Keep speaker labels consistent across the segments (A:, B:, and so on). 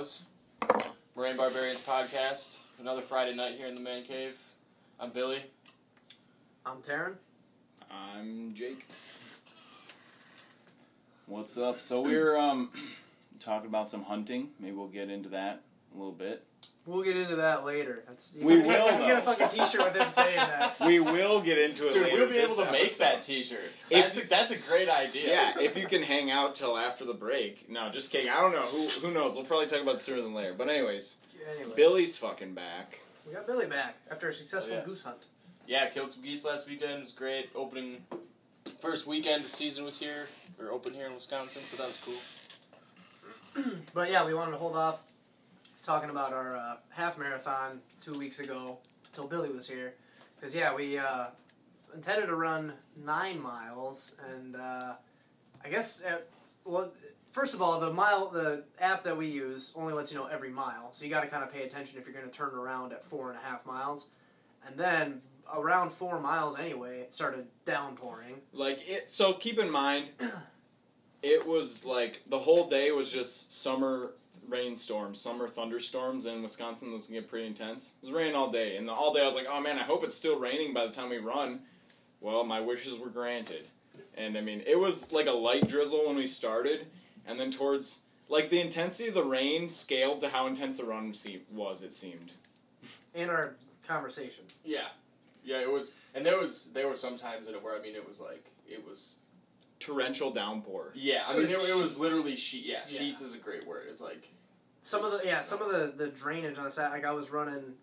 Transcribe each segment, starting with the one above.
A: fellas. Moraine Barbarians podcast. Another Friday night here in the man cave. I'm Billy.
B: I'm Taryn.
C: I'm Jake. What's up? So we're um talking about some hunting. Maybe we'll get into that a little bit.
B: We'll get into that later. That's,
C: We
B: can-
C: will,
B: You can get a
C: though.
B: fucking T-shirt with him saying that.
C: We will get into it
A: Dude,
C: later.
A: we'll be able to make that T-shirt.
C: If-
A: That's a, that's a great idea.
C: Yeah, if you can hang out till after the break. No, just kidding. I don't know. Who who knows? We'll probably talk about it sooner than later. But anyways,
B: Anyway,
C: Billy's fucking back.
B: we got Billy back after a successful
A: Oh, yeah.
B: goose hunt.
A: Yeah, killed some geese last weekend. It was great. Opening first weekend the season was here or open here in Wisconsin, so that was cool.
B: But yeah, we wanted to hold off talking about our uh, half marathon two weeks ago until Billy was here. Because yeah, we uh, intended to run nine miles, and uh, I guess uh well, first of all, the mile the app that we use only lets you know every mile, so you got to kind of pay attention if you're going to turn around at four and a half miles, and then around four miles anyway, it started downpouring.
C: Like it. So keep in mind, it was like the whole day was just summer rainstorms, summer thunderstorms in Wisconsin. Those can get pretty intense. It was raining all day, and the, all day I was like, "Oh man, I hope it's still raining by the time we run." Well, my wishes were granted, and I mean, it was like a light drizzle when we started, and then towards like the intensity of the rain scaled to how intense the run was. It seemed.
B: In our conversation,
A: Yeah, yeah. It was, and there was there were some times in it where I mean it was like it was.
C: Torrential downpour.
A: Yeah, I
B: It
A: mean
B: was
A: it, it was literally sheet. Yeah,
B: Yeah.
A: sheets is a great word. It's like
B: Some of the yeah, some of the, the drainage on the side, like I was running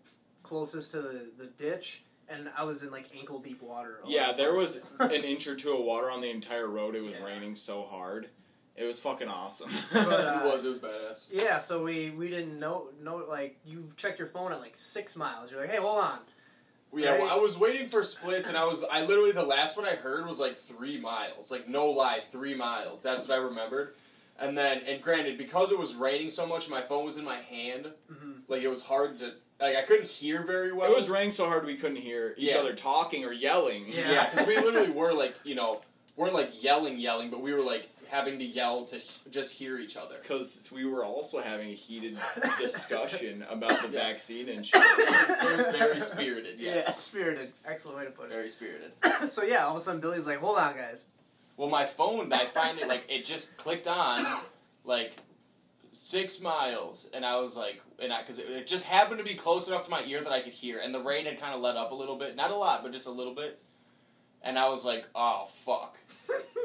B: closest to the, the ditch, and I was in like ankle deep water.
C: Yeah, there was an inch or two of water on the entire road. It was
B: Yeah.
C: raining so hard. It was fucking awesome.
B: But, uh,
A: it was. It was badass.
B: yeah, so we we didn't know know like you checked your phone at like six miles. You're like, hey, hold on.
A: Yeah,
B: Right?
A: well, I was waiting for splits, and I was I literally the last one I heard was like three miles, like no lie, three miles. That's what I remembered. And then, and granted, because it was raining so much, my phone was in my hand.
B: Mhm.
A: Like it was hard to like I couldn't hear very well.
C: it was raining so hard we couldn't hear each
A: Yeah.
C: other talking or yelling.
B: Yeah.
A: Yeah, because we literally were like you know weren't like yelling yelling, but we were like having to yell to h- just hear each other.
C: Because we were also having a heated discussion about the
A: Yeah.
C: vaccine and shit.
A: It was, it was very spirited.
B: Yeah, spirited. Excellent way to put it.
A: very spirited.
B: so yeah, all of a sudden Billy's like, hold on, guys.
A: Well, my phone, I finally like it just clicked on, like six miles, and I was like, and I because it, it just happened to be close enough to my ear that I could hear, and the rain had kind of let up a little bit, not a lot, but just a little bit, and I was like, oh fuck,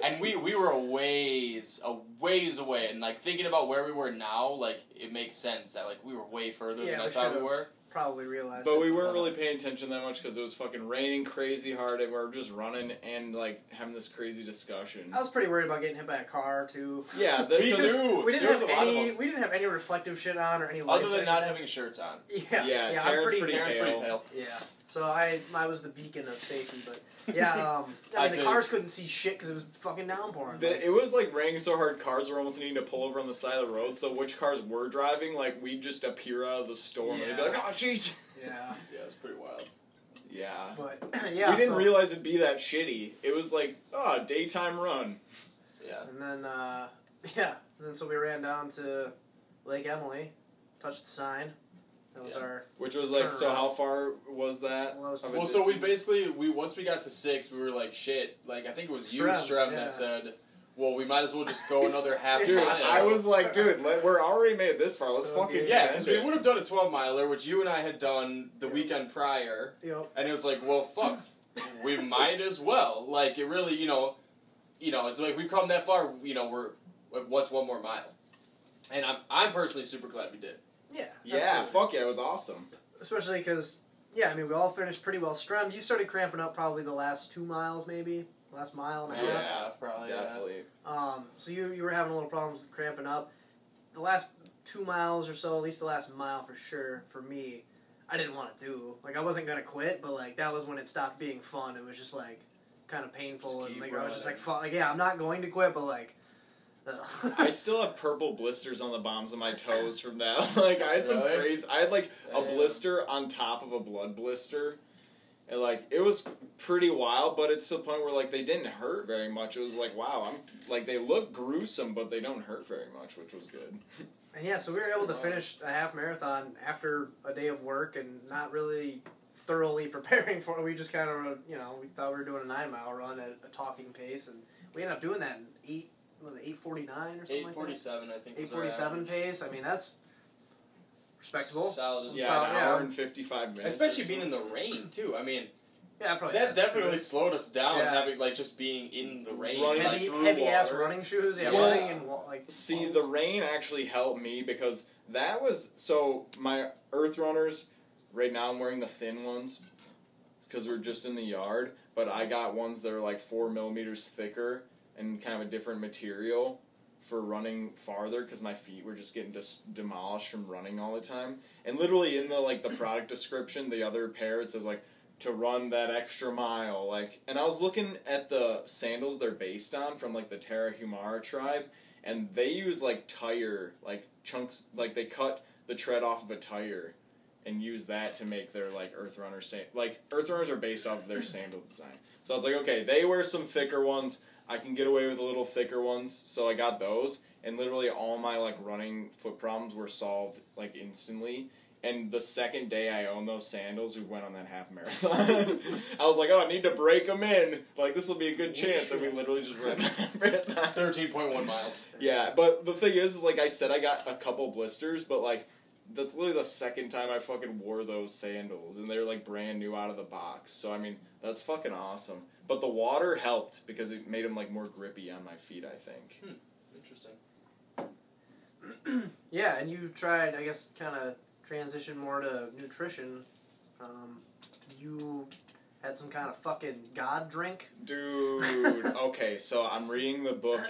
A: and we we were a ways a ways away, and like thinking about where we were now, like it makes sense that like we were way further
B: Yeah,
A: than I thought we
B: should've.
A: were.
B: Probably realized.
C: But we weren't really paying attention that much because it was fucking raining crazy hard and we were just running and like having this crazy discussion.
B: I was pretty worried about getting hit by a car too.
C: Yeah, that-
A: Me
C: 'cause-
A: too.
B: We didn't
A: There
B: have
A: a lot of
B: any. We didn't have any reflective shit on or any lights.
A: Other
B: or
A: than not having shirts on.
B: Yeah,
C: Yeah,
B: yeah.
C: Taryn's
B: I'm pretty.
C: pretty
A: Darren's
C: pale.
A: pretty pale.
B: Yeah. So I, I was the beacon of safety, but yeah, um,
A: I
B: I mean, the cars couldn't see shit because it was fucking downpouring.
C: The, it was like raining so hard, cars were almost needing to pull over on the side of the road. So which cars were driving, like we'd just appear out of the storm and they'd be like, "Oh, jeez."
B: yeah,
A: Yeah, it's pretty wild.
C: Yeah.
B: but yeah,
C: we didn't
B: so-
C: realize it'd be that shitty. It was like, oh, daytime run.
A: Yeah.
B: And then uh, yeah, and then so we ran down to Lake Emily, touched the sign. That was
A: Yeah.
B: our.
C: Which was like,
B: Turn
C: so how far was that?
B: Well, it was-
C: of a
A: Well, so we basically we once we got to six, we were like, shit. Like I think it was you,
B: Strem,
A: Strem,
B: yeah.
A: that said, "Well, we might as well just go another half
C: Dude,
A: mile."
C: I was like, dude, let, we're already made it this far. Let's
B: So
C: fucking
A: yeah,
C: send
A: because we would have done a twelve miler, which you and I had done the weekend prior,
B: Yep.
A: and it was like, well, fuck, we might as well. Like it really, you know, you know, it's like we've come that far. You know, we're what's one more mile, and I'm I'm personally super glad we did.
B: Yeah.
C: Yeah,
B: absolutely.
C: fuck yeah, it was awesome.
B: Especially because yeah, I mean we all finished pretty well. Strem, you started cramping up probably the last two miles, maybe last mile and a half.
A: Yeah, probably. yeah.
C: Definitely.
B: Um, so you you were having a little problems with cramping up. The last two miles or so, at least the last mile for sure, for me, I didn't want to do. Like I wasn't gonna quit, but like that was when it stopped being fun. It was just like kind of painful
C: Just
B: and
C: keep
B: like I was just like, fuck, like yeah, I'm not going to quit, but like.
C: I still have purple blisters on the bombs of my toes from that. like I had some
A: Really?
C: crazy. I had like a
A: Damn.
C: blister on top of a blood blister, And like it was pretty wild, but it's to the point where like they didn't hurt very much. It was like wow, I'm like they look gruesome, but they don't hurt very much, which was good.
B: And yeah, so we were able to finish a half marathon after a day of work and not really thoroughly preparing for it. We just kind of, you know, we thought we were doing a nine mile run at a talking pace, and we ended up doing that in eight, eight forty nine or something
A: Eight
B: like
A: I think.
B: that. Eight
A: was our
B: forty seven
A: average.
B: pace. I mean, that's respectable.
A: Solid
C: Yeah,
B: So,
C: an
B: yeah.
C: hour and fifty five minutes.
A: Especially being in the rain too. I mean,
B: Yeah, probably
A: that definitely
B: to
A: slowed us down.
B: Yeah.
A: Having like just being in the rain,
C: Running
A: like,
B: heavy,
C: through
B: heavy ass running shoes. Yeah,
A: Yeah.
B: running and like
C: See, the rain actually helped me because that was so my Earth Runners. Right now, I'm wearing the thin ones because we're just in the yard. But I got ones that are like four millimeters thicker and kind of a different material for running farther because my feet were just getting dis- demolished from running all the time. And literally in the like the product description, the other pair it says like to run that extra mile. Like, and I was looking at the sandals they're based on from like the Tarahumara tribe, and they use like tire like chunks like they cut the tread off of a tire and use that to make their like earth runner sa- like earth runners are based off of their sandal design so i was like okay they wear some thicker ones i can get away with a little thicker ones so i got those and literally all my like running foot problems were solved like instantly and the second day I owned those sandals, we went on that half marathon. I was like, "Oh, I need to break them in. Like this will be a good chance." And we literally just ran that
A: thirteen point one miles.
C: Yeah, but the thing is, like I said, I got a couple blisters, but like that's literally the second time I fucking wore those sandals, and they're like brand new out of the box. So I mean, that's fucking awesome. But the water helped because it made them like more grippy on my feet. I think. Hmm.
A: Interesting.
B: yeah, and you tried, I guess, kind of transition more to nutrition. Um, you had some kind of fucking god drink.
C: Dude, okay, so I'm reading the book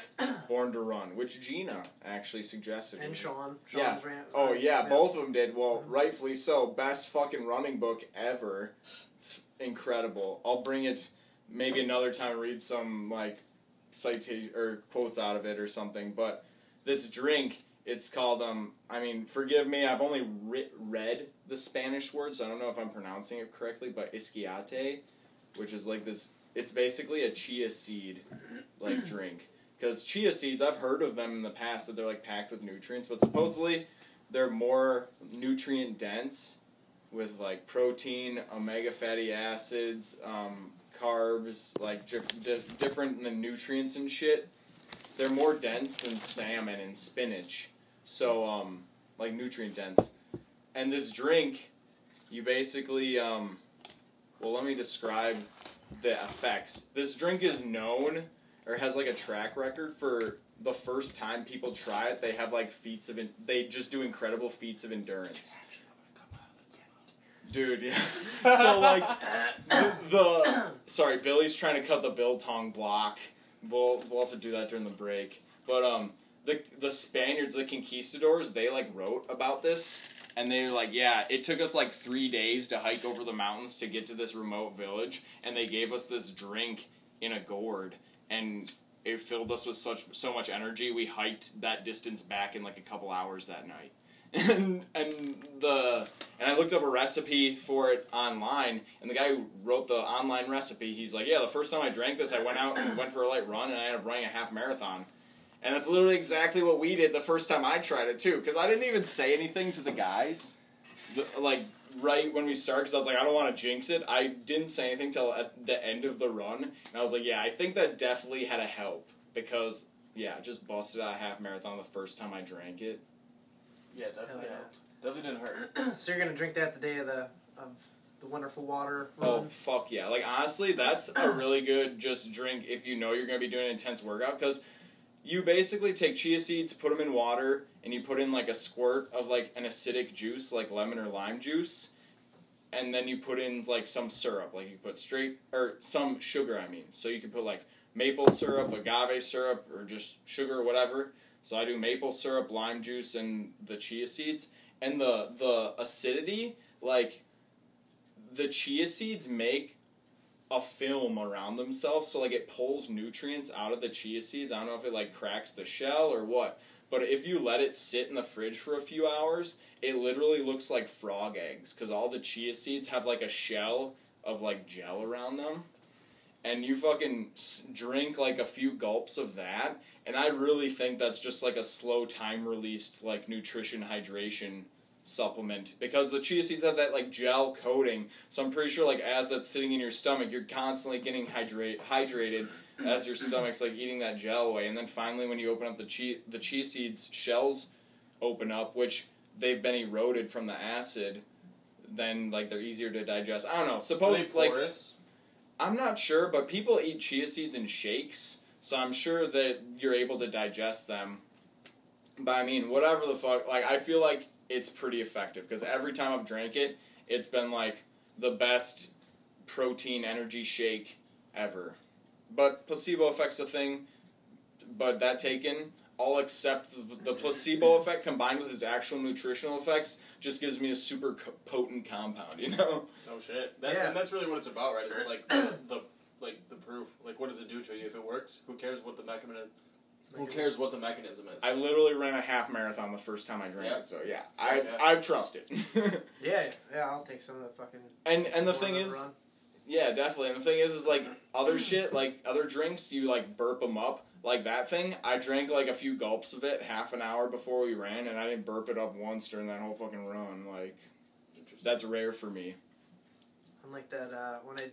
C: Born to Run, which Gina actually suggested.
B: And
C: which is-
B: Sean.
C: Yeah.
B: Sean's rant.
C: Oh uh, yeah, both of them did. Well, mm-hmm. rightfully so. Best fucking running book ever. It's incredible. I'll bring it maybe another time. Read some like citation or quotes out of it or something. But this drink, it's called um. I mean, forgive me. I've only re- read the Spanish word, so I don't know if I'm pronouncing it correctly. But iskiate, which is like this. It's basically a chia seed like drink. Because chia seeds, I've heard of them in the past that they're like packed with nutrients, but supposedly they're more nutrient dense with like protein, omega fatty acids, um, carbs, like dif- dif- different nutrients and shit. They're more dense than salmon and spinach, so um, like nutrient dense. And this drink, you basically, um, well, let me describe the effects. This drink is known or has like a track record for the first time people try it. They have like feats of, in- they just do incredible feats of endurance. Dude, yeah. so like the, the sorry, Billy's trying to cut the biltong block. We'll we'll have to do that during the break. But um, the the Spaniards, the conquistadors, they like wrote about this, and they were like, yeah, it took us like three days to hike over the mountains to get to this remote village, and they gave us this drink in a gourd, and it filled us with such so much energy. We hiked that distance back in like a couple hours that night. And and the and I looked up a recipe for it online, and the guy who wrote the online recipe, he's like, yeah, the first time I drank this, I went out and went for a light run, and I ended up running a half marathon. And that's literally exactly what we did the first time I tried it too, because I didn't even say anything to the guys, the, like right when we started, because I was like, I don't want to jinx it. I didn't say anything till at the end of the run, and I was like, yeah, I think that definitely had a help because yeah, just busted out a half marathon the first time I drank it.
A: Yeah, definitely
B: Hell yeah.
A: helped. Definitely didn't hurt.
B: so you're gonna drink that the day of the of the wonderful water.
C: Oh fuck yeah! Like honestly, that's a really good just drink if you know you're gonna be doing an intense workout because you basically take chia seeds, put them in water, and you put in like a squirt of like an acidic juice, like lemon or lime juice, and then you put in like some syrup, like you put straight or some sugar. I mean, so you can put like maple syrup, agave syrup, or just sugar or whatever. So I do maple syrup, lime juice, and the chia seeds, and the the acidity like the chia seeds make a film around themselves. So like it pulls nutrients out of the chia seeds. I don't know if it like cracks the shell or what. But if you let it sit in the fridge for a few hours it literally looks like frog eggs. Because all the chia seeds have like a shell of like gel around them, and you fucking drink like a few gulps of that, and I really think that's just like a slow time released like nutrition hydration supplement because the chia seeds have that like gel coating. So I'm pretty sure like as that's sitting in your stomach, you're constantly getting hydrate hydrated as your stomach's like eating that gel away, and then finally when you open up the chia the chia seeds shells open up, which they've been eroded from the acid. Then like they're easier to digest. I don't know. Suppose like
A: porous?
C: I'm not sure, but people eat chia seeds in shakes, so I'm sure that you're able to digest them. But I mean, whatever the fuck, like I feel like it's pretty effective because every time I've drank it, it's been like the best protein energy shake ever. But placebo effect's a thing, but that taken, I'll accept the, the placebo effect combined with its actual nutritional effects just gives me a super co- potent compound, you know?
A: Oh shit. That's
B: Yeah.
A: and that's really what it's about, right? Is like the, the like the proof. Like, what does it do to you? If it works, who cares what the mechanism? Who cares what the mechanism is?
C: I literally ran a half marathon the first time I drank
A: Yeah.
C: it, so yeah, I
A: Okay.
C: I trust it.
B: Yeah, yeah, I'll take some of the fucking.
C: and and the thing is,
B: run.
C: yeah, definitely. And the thing is, is like other shit, like other drinks, you like burp them up. Like that thing, I drank like a few gulps of it half an hour before we ran, and I didn't burp it up once during that whole fucking run. Like that's rare for me.
B: Unlike that, uh, when I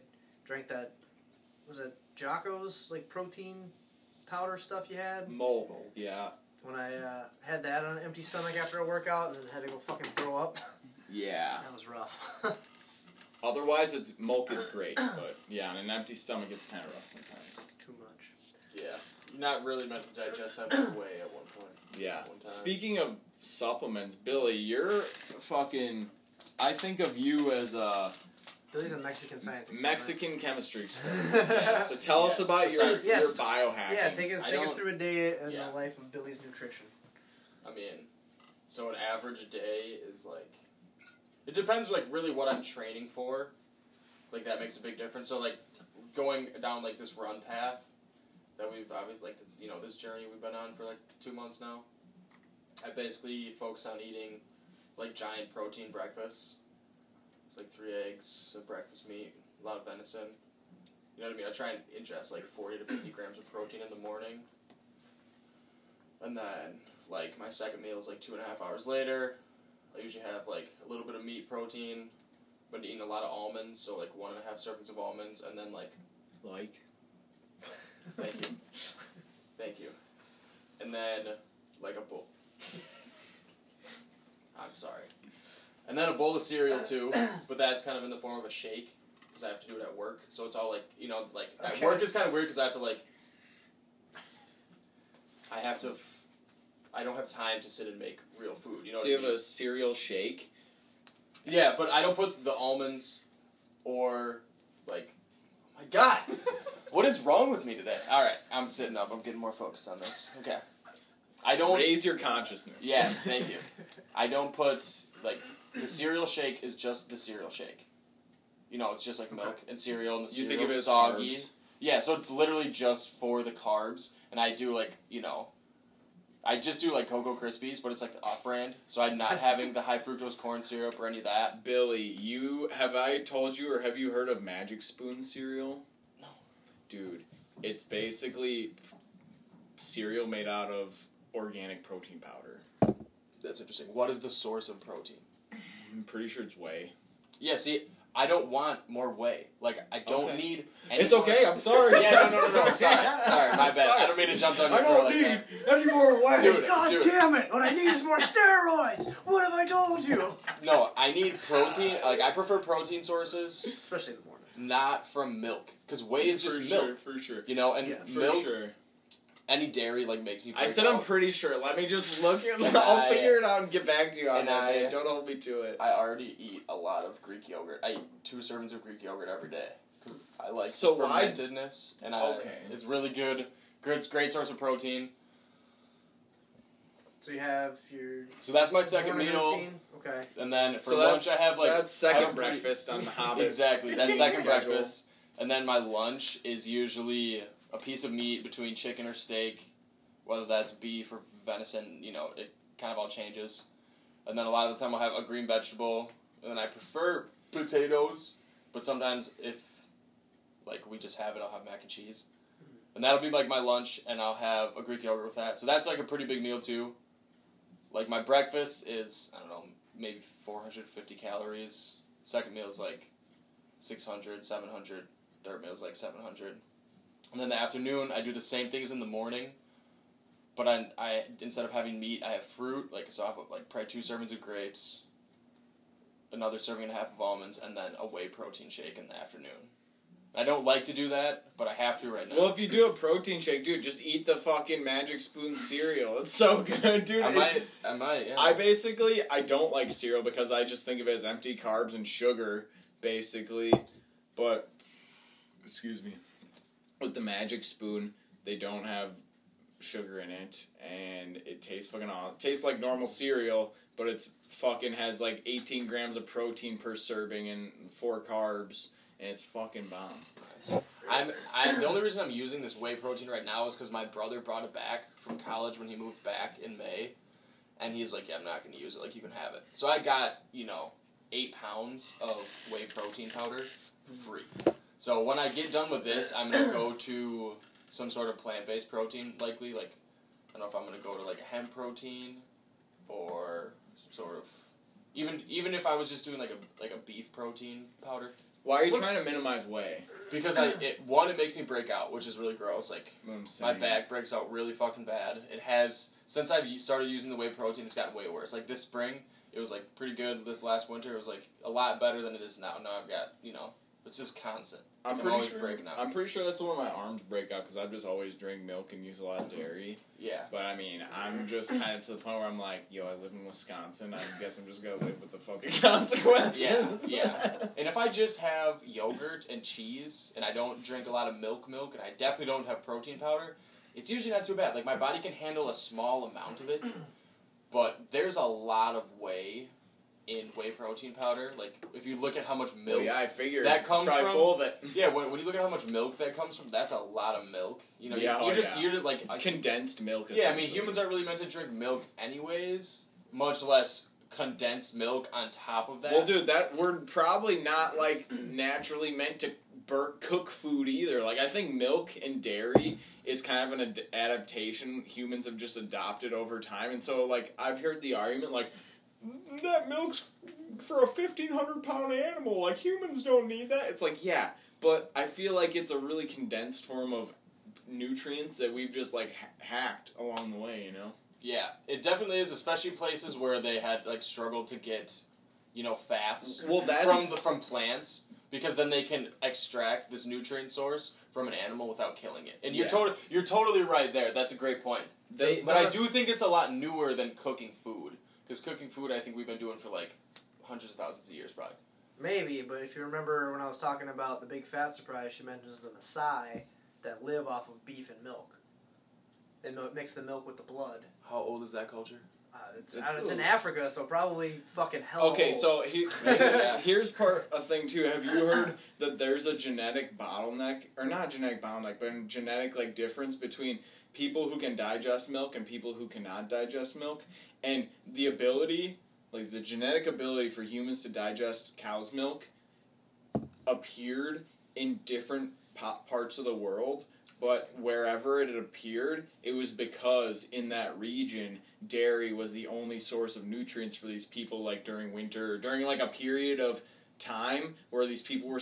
B: drank that, was it Jocko's like protein powder stuff you had?
C: Molk, yeah,
B: When I uh, had that on an empty stomach after a workout and then had to go fucking throw up,
C: yeah.
B: that was rough.
C: Otherwise, it's milk is great, but yeah, on an empty stomach, it's kind of rough sometimes.
B: Too much.
A: Yeah, you're not really meant to digest that much way at one point.
C: Yeah.
A: One time.
C: Speaking of supplements, Billy, you're fucking. I think of you as a
B: Billy's a Mexican science. experiment.
C: Mexican chemistry experiment. Yeah, so tell us
A: Yes,
C: about your,
A: precisely.
B: Yes.
C: your biohacking.
B: Yeah, take us
A: I
B: take us through a day in
A: Yeah.
B: the life of Billy's nutrition.
A: I mean, so an average day is like, it depends like really what I'm training for. Like that makes a big difference. So like going down like this run path that we've obviously like the, you know this journey we've been on for like two months now. I basically focus on eating like giant protein breakfasts. It's like three eggs, a breakfast meat, a lot of venison. You know what I mean? I try and ingest like forty to fifty grams of protein in the morning. And then like my second meal is like two and a half hours later. I usually have like a little bit of meat protein, but eating a lot of almonds, so like one and a half servings of almonds, and then like
C: like.
A: Thank you. thank you, and then like a bowl. I'm sorry, and then a bowl of cereal too, but that's kind of in the form of a shake because I have to do it at work. So it's all like you know like at work is kind of weird because I have to like I have to. I don't have time to sit and make real food. You know
C: so
A: what
C: you
A: I
C: have a cereal shake.
A: Yeah, but I don't put the almonds or like. My god, what is wrong with me today? All right, I'm sitting up. I'm getting more focused on this. Okay, I don't.
C: Raise your consciousness.
A: Yeah, thank you. I don't put like the cereal shake is just the cereal shake. You know, it's just like milk and cereal, and the
C: You think of it as
A: soggy.
C: carbs.
A: Yeah, so it's literally just for the carbs, and I do like you know, I just do like Cocoa Krispies, but it's like the off brand, so I'm not having the high fructose corn syrup or any of that.
C: Billy, you have I told you or have you heard of Magic Spoon cereal?
A: No.
C: Dude, it's basically cereal made out of organic protein powder.
A: That's interesting. What is the source of protein?
C: I'm pretty sure it's whey.
A: Yeah, see, I don't want more whey. Like, I don't
C: Okay.
A: need. Any
C: It's
A: more-
C: okay. I'm sorry.
A: Yeah, no, no, no, no. Sorry, sorry, my
C: I'm
A: bad.
C: sorry.
A: I don't mean to jump down
C: I
A: your throat
C: don't need
A: that.
C: any more whey.
A: Dude,
B: God
A: dude.
B: damn it! What I need is more steroids. What have I told you?
A: No, I need protein. Like, I prefer protein sources,
B: Especially in the morning.
A: not from milk, because whey is just
C: for
A: milk.
C: Sure, for sure.
A: You know, and
B: Yeah,
C: For
A: milk,
C: sure.
A: Any dairy like makes me.
C: I
A: break
C: said I'm pretty sure. Let me just look.
A: And
C: I'll
A: I-
C: figure it out and get back to you on that.
A: I-
C: man. Don't hold me to it.
A: I already eat a lot of Greek yogurt. I eat two servings of Greek yogurt every day. 'Cause I like
C: So
A: the
C: why-
A: fermentedness, and I,
C: Okay.
A: it's really good. Great, great source of protein.
B: So you have your
A: So that's my second meal,
B: routine. Okay.
A: and then for
C: so
A: lunch I have like
C: that's second
A: a pretty-
C: breakfast on the Hobbit.
A: Exactly, that's second breakfast, and then my lunch is usually a piece of meat between chicken or steak, whether that's beef or venison. You know, it kind of all changes, and then a lot of the time I'll have a green vegetable, and then I prefer potatoes But sometimes if like we just have it, I'll have mac and cheese, mm-hmm. and that'll be like my lunch, and I'll have a Greek yogurt with that. So that's like a pretty big meal too. Like my breakfast is I don't know maybe 450 calories. Second meal is like 600, 700. Third meal is like 700. And then the afternoon, I do the same things in the morning, but I, I instead of having meat, I have fruit. Like so, I have like probably two servings of grapes, another serving and a half of almonds, and then a whey protein shake in the afternoon. I don't like to do that, but I have to right now.
C: Well, if you do a protein shake, dude, just eat the fucking Magic Spoon cereal. It's so good, dude.
A: I might, I might, yeah.
C: I basically I don't like cereal because I just think of it as empty carbs and sugar, basically. But excuse me, with the Magic Spoon, they don't have sugar in it, and it tastes fucking awesome. It tastes like normal cereal, but it's fucking has like 18 grams of protein per serving and four carbs, and it's fucking bomb.
A: I'm, I the only reason I'm using this whey protein right now is because my brother brought it back from college when he moved back in May, and he's like, "Yeah, I'm not to use it. Like, you can have it." So I got you know eight pounds of whey protein powder free. So when I get done with this, I'm gonna go to some sort of plant based protein, likely like I don't know if I'm gonna go to like a hemp protein or some sort of even even if I was just doing like a like a beef protein powder
C: Why are you
A: What-
C: trying to minimize whey?
A: because I it one it makes me break out, which is really gross. Like my back breaks out really fucking bad. It has since I've started using the whey protein, it's gotten way worse. Like this spring, it was like pretty good. This last winter, it was like a lot better than it is now. Now I've got you know, it's just constant.
C: I'm
A: I'm
C: pretty sure. I'm pretty sure that's when my arms break out because I've just always drink milk and use a lot of dairy.
A: Yeah.
C: But I mean, I'm just kind of to the point where I'm like, yo, I live in Wisconsin. I guess I'm just gonna live with the fucking consequences.
A: Yeah, yeah. And if I just have yogurt and cheese, and I don't drink a lot of milk, milk, and I definitely don't have protein powder, it's usually not too bad. Like my body can handle a small amount of it, but there's a lot of whey in whey protein powder. Like if you look at how much
C: Well,
A: milk, oh,
C: yeah, I figured
A: That comes from-
C: full of it.
A: yeah, when, when you look at how much milk that comes from, that's a lot of milk. You know,
C: Yeah,
A: you're, you're
C: oh,
A: just
C: yeah.
A: you're just like
C: Condensed milk.
A: yeah. I mean, humans aren't really meant to drink milk anyways, much less condensed milk on top of that.
C: Well, dude, that we're probably not like naturally meant to bur- cook food either. Like, I think milk and dairy is kind of an ad- adaptation humans have just adopted over time, and so like I've heard the argument like that milk's for a fifteen hundred pound animal. Like humans don't need that. It's like yeah, but I feel like it's a really condensed form of nutrients that we've just like ha- hacked along the way. You know.
A: Yeah, it definitely is, especially places where they had like struggled to get, you know, fats
C: Well, that's
A: from the, from plants because then they can extract this nutrient source from an animal without killing it. And you're
C: Yeah.
A: totally you're totally right there. That's a great point.
C: they.
A: But I do think it's a lot newer than cooking food because cooking food I think we've been doing for like hundreds of thousands of years probably.
B: Maybe, but if you remember when I was talking about the big fat surprise, she mentions the Maasai that live off of beef and milk. They mix the milk with the blood.
A: How old is that culture?
B: Uh, it's,
C: It's
B: it's in Africa, so probably fucking hell.
C: Okay,
B: old.
C: so he,
A: Yeah.
C: here's part a thing too. Have you heard that there's a genetic bottleneck, or not genetic bottleneck, but a genetic like difference between people who can digest milk and people who cannot digest milk, and the ability, like the genetic ability for humans to digest cow's milk, appeared in different parts of the world. But wherever it appeared, it was because in that region, dairy was the only source of nutrients for these people, like during winter, during like a period of time where these people were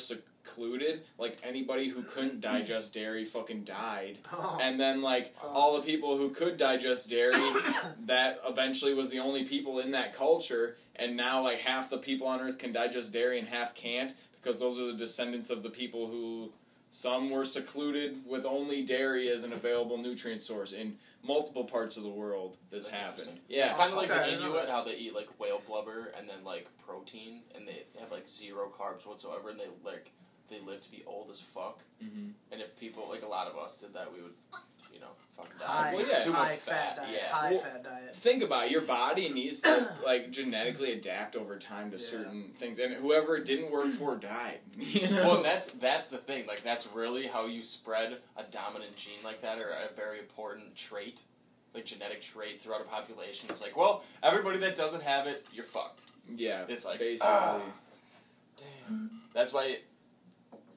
C: secluded. Like anybody who couldn't digest dairy fucking died.
B: Oh.
C: And then, like, oh. all the people who could digest dairy, that eventually was the only people in that culture. And now, like, half the people on Earth can digest dairy and half can't because those are the descendants of the people who. Some were secluded with only dairy as an available nutrient source in multiple parts of the world. This
A: That's
C: happened. Yeah.
A: It's oh, kind of like
B: Okay,
A: the Inuit, how they eat like whale blubber and then like protein, and they have like zero carbs whatsoever, and they like they live to be old as fuck.
C: Mhm.
A: And if people like a lot of us did that, we would, you know, fucking die.
B: high,
C: Well, yeah.
A: too
B: high
A: much
B: fat, diet.
A: Yeah.
B: High
C: Well,
B: fat diet.
C: think about it. your body needs to like genetically adapt over time to
B: Yeah.
C: certain things and whoever it didn't work for died you know
A: Well, and that's that's the thing. Like that's really how you spread a dominant gene like that, or a very important trait, like genetic trait throughout a population. It's like, well, everybody that doesn't have it, you're fucked.
C: yeah
A: It's like,
C: basically
A: ah. Damn. That's why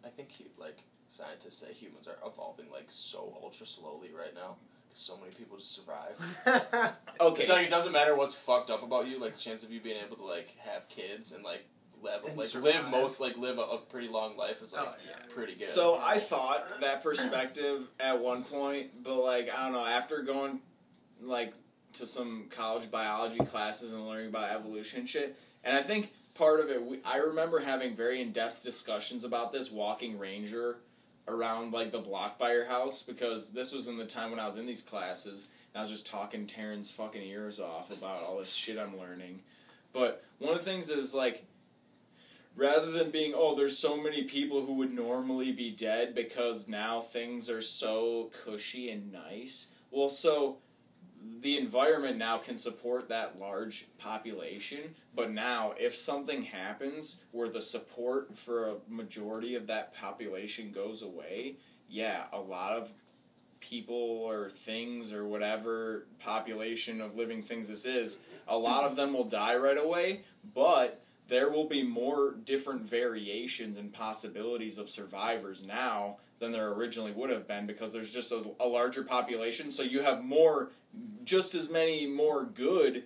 A: I think he, like scientists say humans are evolving like so ultra slowly right now. because So many people just survive.
C: Okay.
A: It's like it doesn't matter what's fucked up about you. Like chance of you being able to like have kids and like live
B: And
A: like
B: survive.
A: live most like live a, a pretty long life is like
B: Oh, yeah.
A: pretty good.
C: So I thought that perspective at one point, but like I don't know, after going like to some college biology classes and learning about evolution shit, and I think part of it, we, I remember having very in depth discussions about this walking ranger around like the block by your house because this was in the time when I was in these classes and I was just talking Taryn's fucking ears off about all this shit I'm learning. But one of the things is like rather than being oh there's so many people who would normally be dead because now things are so cushy and nice well so the environment now can support that large population but now if something happens where the support for a majority of that population goes away yeah a lot of people or things or whatever population of living things this is a lot of them will die right away but there will be more different variations and possibilities of survivors now than there originally would have been because there's just a, a larger population. So you have more, just as many more good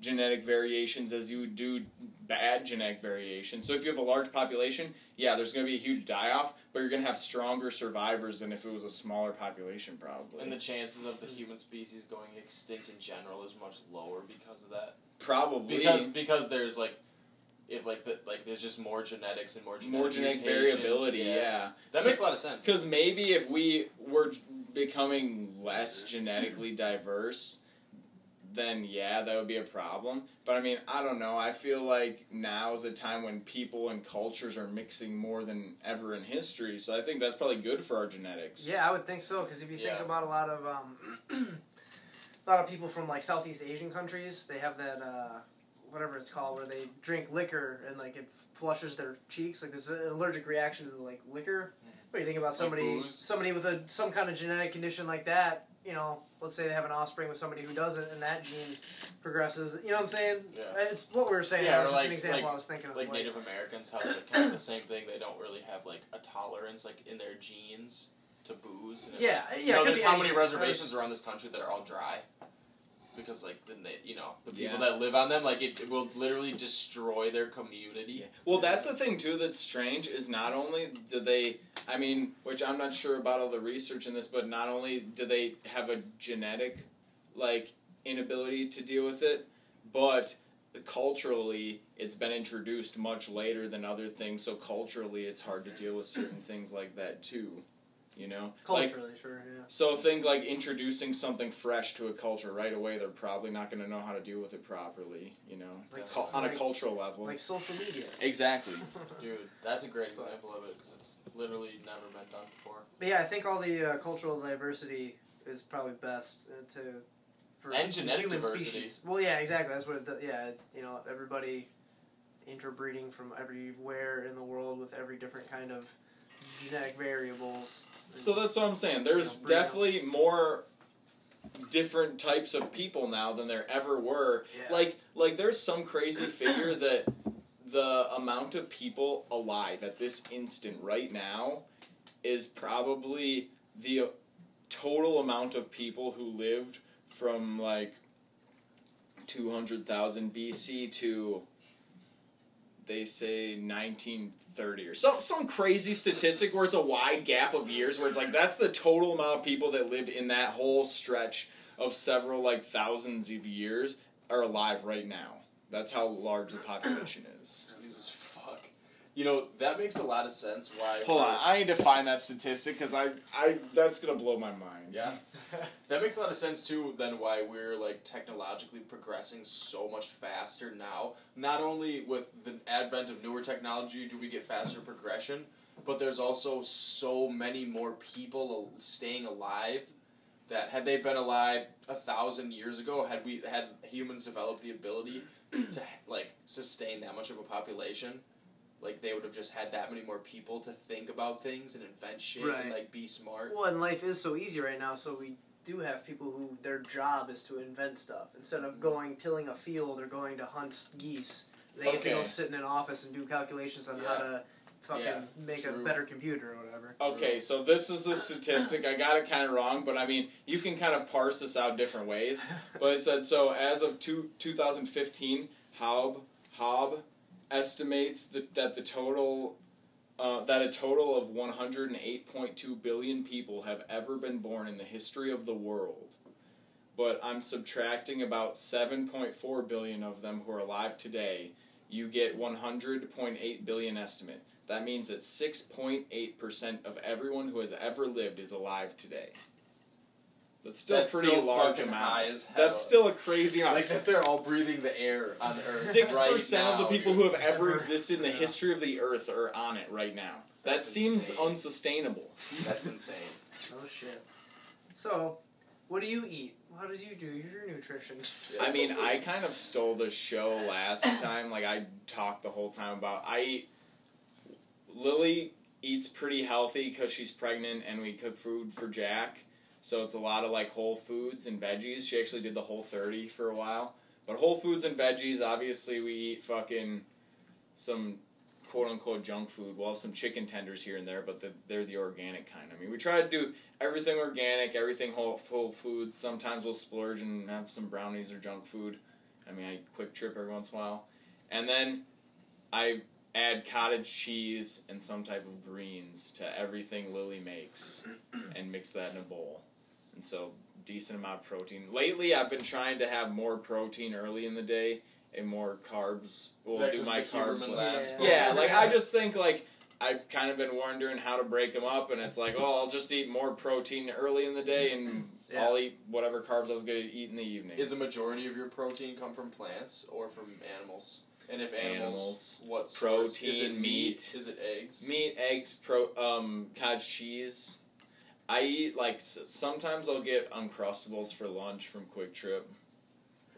C: genetic variations as you would do bad genetic variations. So if you have a large population, yeah, there's going to be a huge die off, but you're going to have stronger survivors than if it was a smaller population, probably.
A: and the chances of the human species going extinct in general is much lower because of that.
C: probably
A: Because because there's like if like the like there's just more genetics and more genetic
C: more genetic variability, yeah.
A: That makes a lot of sense.
C: Because maybe if we were becoming less genetically diverse, then yeah, that would be a problem. But I mean, I don't know. I feel like now is a time when people and cultures are mixing more than ever in history. So I think that's probably good for our genetics.
B: Yeah, I would think so. Because if you think
A: Yeah.
B: about a lot of um, a lot of people from like Southeast Asian countries, they have that uh, whatever it's called, where they drink liquor and like it flushes their cheeks. Like there's an allergic reaction to like liquor. But you think about somebody
A: booze?
B: somebody with a some kind of genetic condition like that. You know, let's say they have an offspring with somebody who doesn't, and that gene progresses. You know what I'm saying?
A: Yeah.
B: It's what we were saying.
A: Yeah,
B: that was just
A: like-
B: an example
A: like-
B: I was thinking of.
A: like Native Americans have like kind of the same thing. They don't really have like a tolerance like in their genes to booze. And
B: Yeah,
A: like,
B: yeah,
A: You know, there's how many reservations around this country that are all dry. Because like the you know the people
C: Yeah.
A: that live on them like it, it will literally destroy their community.
C: Yeah. Well, that's the thing too that's strange is not only do they, I mean, which I'm not sure about all the research in this, but not only do they have a genetic, like, inability to deal with it, but culturally it's been introduced much later than other things. So culturally, it's hard to deal with certain things like that too. You know, like
B: culturally, sure. Yeah.
C: so think like introducing something fresh to a culture right away. They're probably not going to know how to deal with it properly. You know,
B: Like
C: Cul- on a cultural level.
B: Like social media.
C: exactly.
A: Dude, that's a great example of it because it's literally never been done before.
B: But yeah, I think all the uh, cultural diversity is probably best uh, to for
A: And genetic
B: human
A: diversity.
B: species. Well, yeah, exactly. That's what. It, do- yeah, you know, everybody interbreeding from everywhere in the world with every different kind of genetic variables.
C: So that's what I'm saying. There's
B: You know,
C: definitely more different types of people now than there ever were.
B: Yeah.
C: Like like there's some crazy figure that the amount of people alive at this instant right now is probably the total amount of people who lived from like 200,000 BC to they say 1930 or some some crazy statistic where it's a wide gap of years where it's like that's the total amount of people that lived in that whole stretch of several like thousands of years are alive right now. That's how large the population is.
A: Jesus fuck. You know that makes a lot of sense. Why?
C: Hold on, I need to find that statistic because I, I that's gonna blow my mind.
A: Yeah. That makes a lot of sense too. Then why we're like technologically progressing so much faster now. Not only with the advent of newer technology do we get faster progression, but there's also so many more people staying alive. That had they been alive a thousand years ago, had we had humans developed the ability to like sustain that much of a population, like they would have just had that many more people to think about things and invent shit
B: Right.
A: and like be smart.
B: Well, and life is so easy right now, so we do have people who their job is to invent stuff instead of going tilling a field or going to hunt geese. They get to go sit in an office and do calculations on how to fucking
A: Yeah,
B: make a better computer or whatever.
C: Okay, so this is the statistic. I got it kind of wrong, but I mean, you can kind of parse this out different ways. But it said so as of two, 2015, Haub Haub estimates that, that the total uh, that a total of 108.2 billion people have ever been born in the history of the world. But I'm subtracting about 7.4 billion of them who are alive today. You get 100.8 billion estimate. That means that 6.8% of everyone who has ever lived is alive today. That's still
A: That's
C: a pretty
A: still
C: large
A: fucking
C: amount.
A: high as hell.
C: That's still a crazy amount.
A: Like that they're all breathing the air on Earth.
C: Six
A: right
C: percent of the people
A: dude.
C: who have ever
B: Ever.
C: existed in the
B: Yeah.
C: history of the Earth are on it right now. That seems
A: insane.
C: unsustainable.
A: That's insane.
B: Oh shit. So, what do you eat? How did you do your nutrition?
C: I mean, I kind of stole the show last time. Like I talked the whole time about I eat. Lily eats pretty healthy because she's pregnant, and we cook food for Jack. So it's a lot of like whole foods and veggies. She actually did the whole thirty for a while, but whole foods and veggies. Obviously, we eat fucking some quote unquote junk food. We'll have some chicken tenders here and there, but the, they're the organic kind. I mean, we try to do everything organic, everything whole whole foods. Sometimes we'll splurge and have some brownies or junk food. I mean, I Kwik Trip every once in a while, and then I add cottage cheese and some type of greens to everything Lily makes, and mix that in a bowl. And so, decent amount of protein. Lately, I've been trying to have more protein early in the day and more carbs. We'll do my carbs.
A: Labs
B: Yeah.
C: Yeah, like I just think like I've kind of been wondering how to break them up, and it's like, oh, I'll just eat more protein early in the day, and
B: Yeah.
C: I'll eat whatever carbs I was going to eat in the evening.
A: Is the majority of your protein come from plants or from animals? And if animals,
C: Animals.
A: what source? Is it
C: Protein,
A: meat?
C: meat.
A: Is it eggs?
C: meat, eggs, pro, um, cottage cheese. I eat like s- sometimes I'll get uncrustables for lunch from Kwik Trip.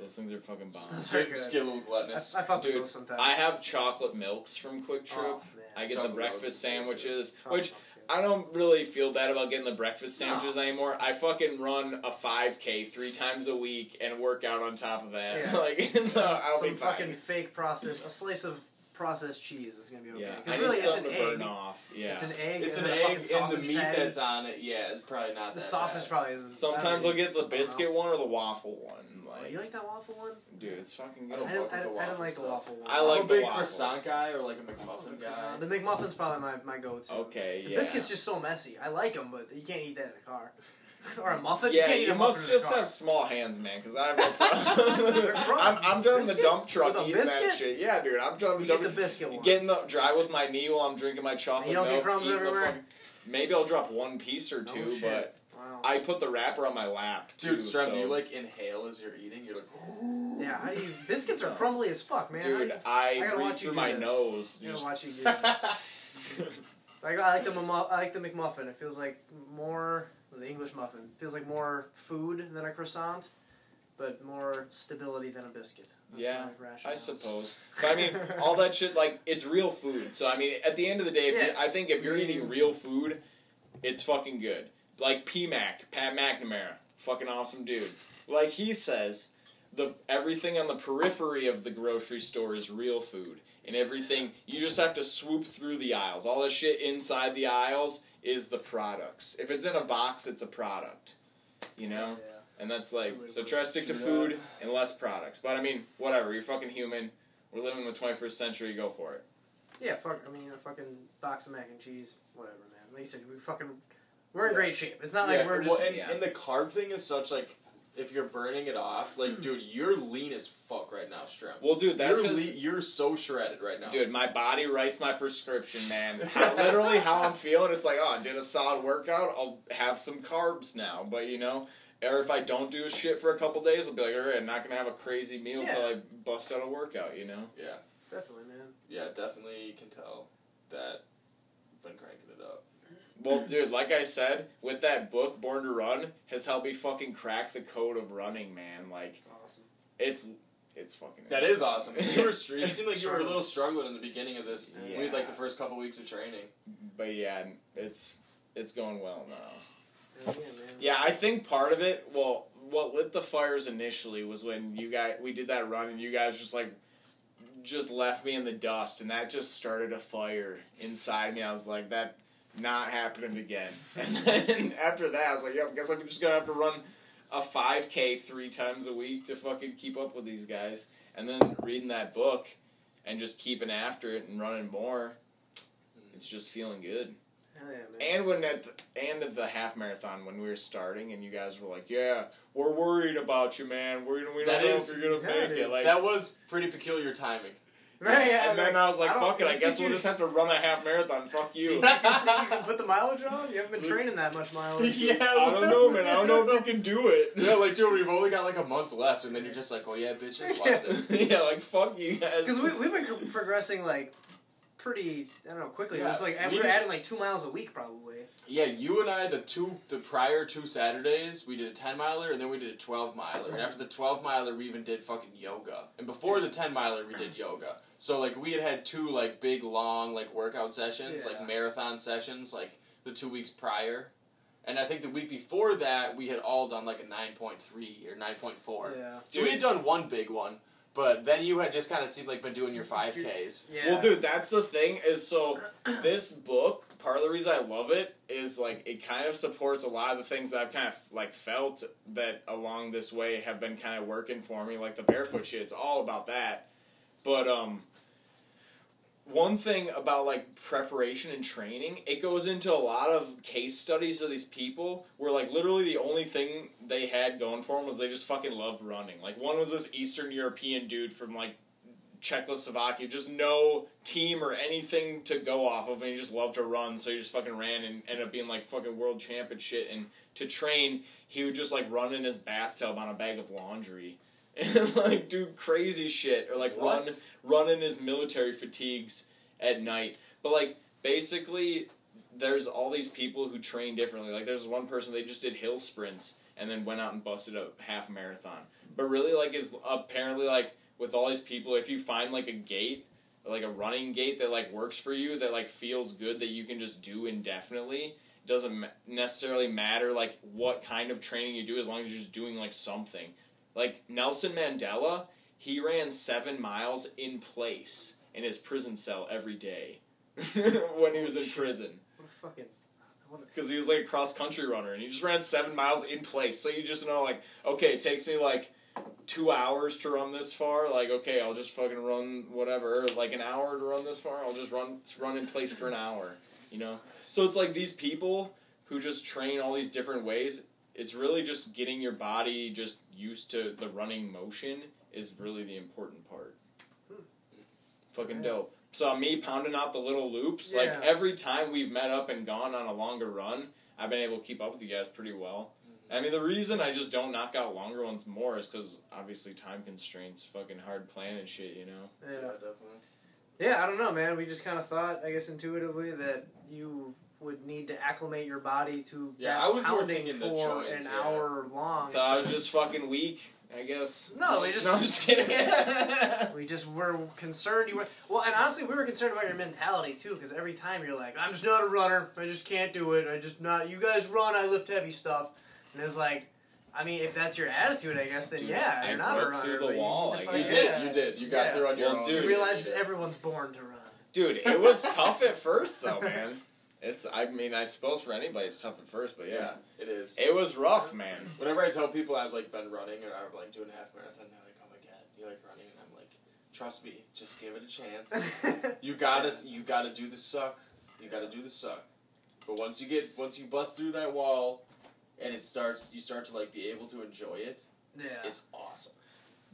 C: Those things are fucking bomb.
B: That's very
A: Get,
B: good.
A: just get a little
B: I. I fuck with those sometimes.
C: I have chocolate milks from Kwik oh, Trip.
B: Oh.
C: I get
A: Chocolate
C: the breakfast
A: is good, too.
C: sandwiches, which. I don't really feel bad about getting the breakfast
B: No.
C: sandwiches anymore. I fucking run a 5K three times a week and work out on top of that.
B: Yeah.
C: like, so I'll
B: some
C: be fine.
B: fucking fake processed, a slice of processed cheese is gonna be okay.
C: yeah,
B: Because really, it's an
C: to
B: egg.
C: burn off. Yeah.
B: It's an egg.
A: it's an
B: a
A: egg, and the meat
B: patty.
A: that's on it, yeah, it's probably not
B: The sausage
A: bad.
B: probably isn't.
C: Sometimes
B: I
C: I'll get the biscuit one or the waffle one.
B: Oh,
C: Like,
B: you like that waffle one?
C: dude, it's fucking
A: I
C: good.
A: don't
B: I didn't,
A: fuck with
B: I,
A: the
B: didn't- I didn't like the waffle one.
C: I
A: I'm
C: like
A: a
C: the
A: big croissant guy or like a McMuffin
B: Uh,
A: guy.
B: the McMuffin's probably my, my go-to.
C: Okay,
B: The
C: yeah.
B: biscuit's just so messy. I like them, but you can't eat that in a car. or a muffin.
C: yeah,
B: you,
C: you
B: a
C: must
B: muffin in a
C: just have small hands, man, because I have no problem. I'm, I'm driving the dump truck
B: With
C: eating
B: biscuit?
C: that shit. Yeah, dude, I'm driving
B: You
C: the
B: get
C: dump
B: the biscuit one.
C: Get in the dry with my knee while I'm drinking my chocolate
B: You don't get crumbs everywhere?
C: fucking- maybe I'll drop one piece or
B: No
C: two, but
B: Wow.
C: I put the wrapper on my lap too.
A: Dude, Strem,
C: so.
A: you like inhale as you're eating? You're like,
B: yeah, how do you? Biscuits are crumbly as fuck, man.
C: Dude,
B: you-
C: I,
B: I gotta
C: breathe
B: watch you
C: through
B: do
C: my
B: this.
C: nose.
B: I
C: You
B: gotta watch you do this. I, got- like the I like the McMuffin. It feels like more the English muffin. Feels like more food than a croissant, but more stability than a biscuit. That's
C: Yeah. I suppose. But I mean, all that shit, like, it's real food. So, I mean, at the end of the day, if you, I think if you're eating real food, it's fucking good. Like PMac, Pat McNamara, fucking awesome dude. Like he says, the everything on the periphery of the grocery store is real food. And everything, you just have to swoop through the aisles. All the shit inside the aisles is the products. If it's in a box, it's a product. You know?
B: Yeah.
C: And that's like,
B: Totally
C: so try to stick to food
A: that.
C: and less products. But I mean, whatever. You're fucking human. We're living in the 21st century. Go for it.
B: Yeah, fuck. I mean, a fucking box of mac and cheese, whatever, man. Like you said, we fucking, we're in great shape. It's not like
A: yeah,
B: we're
A: well,
B: just.
A: and,
C: yeah.
A: and the carb thing is such like, if you're burning it off, like, hmm. dude, you're lean as fuck right now, Strem.
C: Well, dude, that's
A: you're,
C: 'cause-
A: le- you're so shredded right now.
C: Dude, my body writes my prescription, man. How, literally, how I'm feeling, it's like, oh, I did a solid workout. I'll have some carbs now. But you know, or if I don't do shit for a couple days, I'll be like, all right, I'm not gonna have a crazy meal
B: Yeah.
C: until I bust out a workout. You know?
A: Yeah,
B: Definitely, man.
A: yeah, definitely can tell that been cranking it up.
C: Well, dude, like I said, with that book, Born to Run, has helped me fucking crack the code of running, man. Like,
B: It's awesome.
C: it's it's fucking.
A: That is awesome. You were, str- it seemed like you were a little struggling in the beginning of this.
C: Yeah.
A: We had like the first couple weeks of training.
C: But yeah, it's it's going well now.
B: Yeah, man.
C: Yeah, I think part of it, well, what lit the fires initially was when you guys we did that run and you guys just like just left me in the dust, and that just started a fire inside me. I was like, that not happening again. And then after that, I was like, yeah, I guess I'm just gonna have to run a 5K three times a week to fucking keep up with these guys. And then reading that book and just keeping after it and running more, it's just feeling good.
B: Hell yeah, man.
C: And when at the, end of the half marathon when we were starting and you guys were like, "Yeah, we're worried about you, man. We're we don't
A: That
C: know
A: is-
C: if you're gonna
B: yeah,
C: make
B: dude.
C: it." Like,
A: that was pretty peculiar timing.
B: Right, yeah,
C: and then I was like,
B: don't-
C: "Fuck it. I guess we'll just have to run a half marathon. Fuck you."
B: you can put the mileage on? You haven't been training that much mileage.
A: yeah,
C: I don't know, man. I don't know if you can do it.
A: Yeah, like dude, we've only got like a month left, and then you're just like, oh yeah, bitches, watch this.
C: yeah, like fuck you guys.
B: Because we, we've been progressing like pretty, I don't know, quickly. It was like
A: we
B: we're
A: did-
B: adding like two miles a week probably.
A: Yeah, you and I, the two, the prior two Saturdays, we did a ten miler, and then we did a twelve miler. And after the twelve miler, we even did fucking yoga. And before the ten miler, we did yoga. So like we had had two like big long like workout sessions,
B: Yeah.
A: like marathon sessions, like the two weeks prior. And I think the week before that, we had all done like a nine point three or nine point four.
B: Yeah.
A: So we had done one big one, but then you had just kind of seemed like been doing your five Ks.
B: Yeah.
C: Well, dude, that's the thing. Is so this book. Part of the reason I love it is like it kind of supports a lot of the things that I've kind of like felt that along this way have been kind of working for me. Like the barefoot shit, it's all about that. But um, one thing about like preparation and training, it goes into a lot of case studies of these people where like literally the only thing they had going for them was they just fucking loved running. Like one was this Eastern European dude from like Czechoslovakia, just no team or anything to go off of, and he just loved to run, so he just fucking ran and ended up being like fucking world champ and shit. And to train, he would just like run in his bathtub on a bag of laundry and like do crazy shit or like
A: What?
C: run run in his military fatigues at night. But like basically, there's all these people who train differently. Like there's one person they just did hill sprints and then went out and busted a half marathon. But really, like is apparently like with all these people, if you find like a gait, like a running gait that like works for you, that like feels good, that you can just do indefinitely. It doesn't necessarily matter like what kind of training you do, as long as you're just doing like something. Like Nelson Mandela, he ran seven miles in place in his prison cell every day when he was in prison
B: What a fucking.
C: Because he was like a cross country runner and he just ran seven miles in place. So you just know like, okay, it takes me like two hours to run this far. Like, okay, I'll just fucking run whatever. Like an hour to run this far. I'll just run run in place for an hour. You know. So it's like these people who just train all these different ways. It's really just getting your body just used to the running motion is really the important part.
B: Hmm.
C: Fucking
B: Yeah.
C: dope. So me pounding out the little loops, like every time we've met up and gone on a longer run, I've been able to keep up with you guys pretty well. I mean, the reason I just don't knock out longer ones more is because obviously time constraints, fucking hard planning shit, you know.
B: yeah.
A: definitely.
B: Yeah, I don't know, man. We just kind of thought, I guess, intuitively that you would need to acclimate your body to
A: Yeah,
B: that
A: I was more
B: pounding for
A: joints,
B: an
A: yeah.
B: hour long.
C: Thought I was just fucking weak, I guess.
B: No, we just-
C: no, I'm just kidding.
B: We just were concerned you were well, and honestly, we were concerned about your mentality too, because every time you're like, "I'm just not a runner. I just can't do it. I just not. You guys run. I lift heavy stuff." And it's like, I mean, if that's your attitude, I guess then
C: Dude,
B: yeah,
C: I
B: you're not a
C: broke
B: runner.
C: through the
B: but you
C: wall, like,
A: You did,
B: yeah.
A: you did. You got
B: Yeah.
A: through on your
C: Well,
A: own.
C: dude,
B: You realize that everyone's born to run.
C: Dude, it was tough at first though, man. It's I mean, I suppose for anybody it's tough at first, but yeah.
A: yeah, it is.
C: It was rough, man.
A: Whenever I tell people I've like been running or I'm like doing a half marathon, they're like, "Oh my god, you like running?" And I'm like, "Trust me, just give it a chance. You gotta, you gotta do the suck. You gotta do the suck. But once you get, once you bust through that wall, and it starts, you start to like be able to enjoy it.
B: yeah.
A: It's awesome.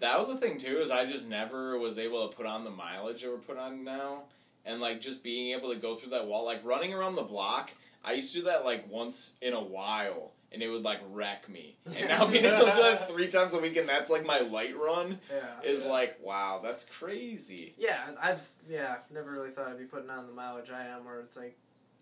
C: That was the thing too, is I just never was able to put on the mileage that we're put on now. And like just being able to go through that wall, like running around the block, I used to do that like once in a while and it would like wreck me. And now being able to do that three times a week and that's like my light run
B: yeah.
C: is like, wow, that's crazy.
B: Yeah, I've yeah never really thought I'd be putting on the mileage I am, where it's like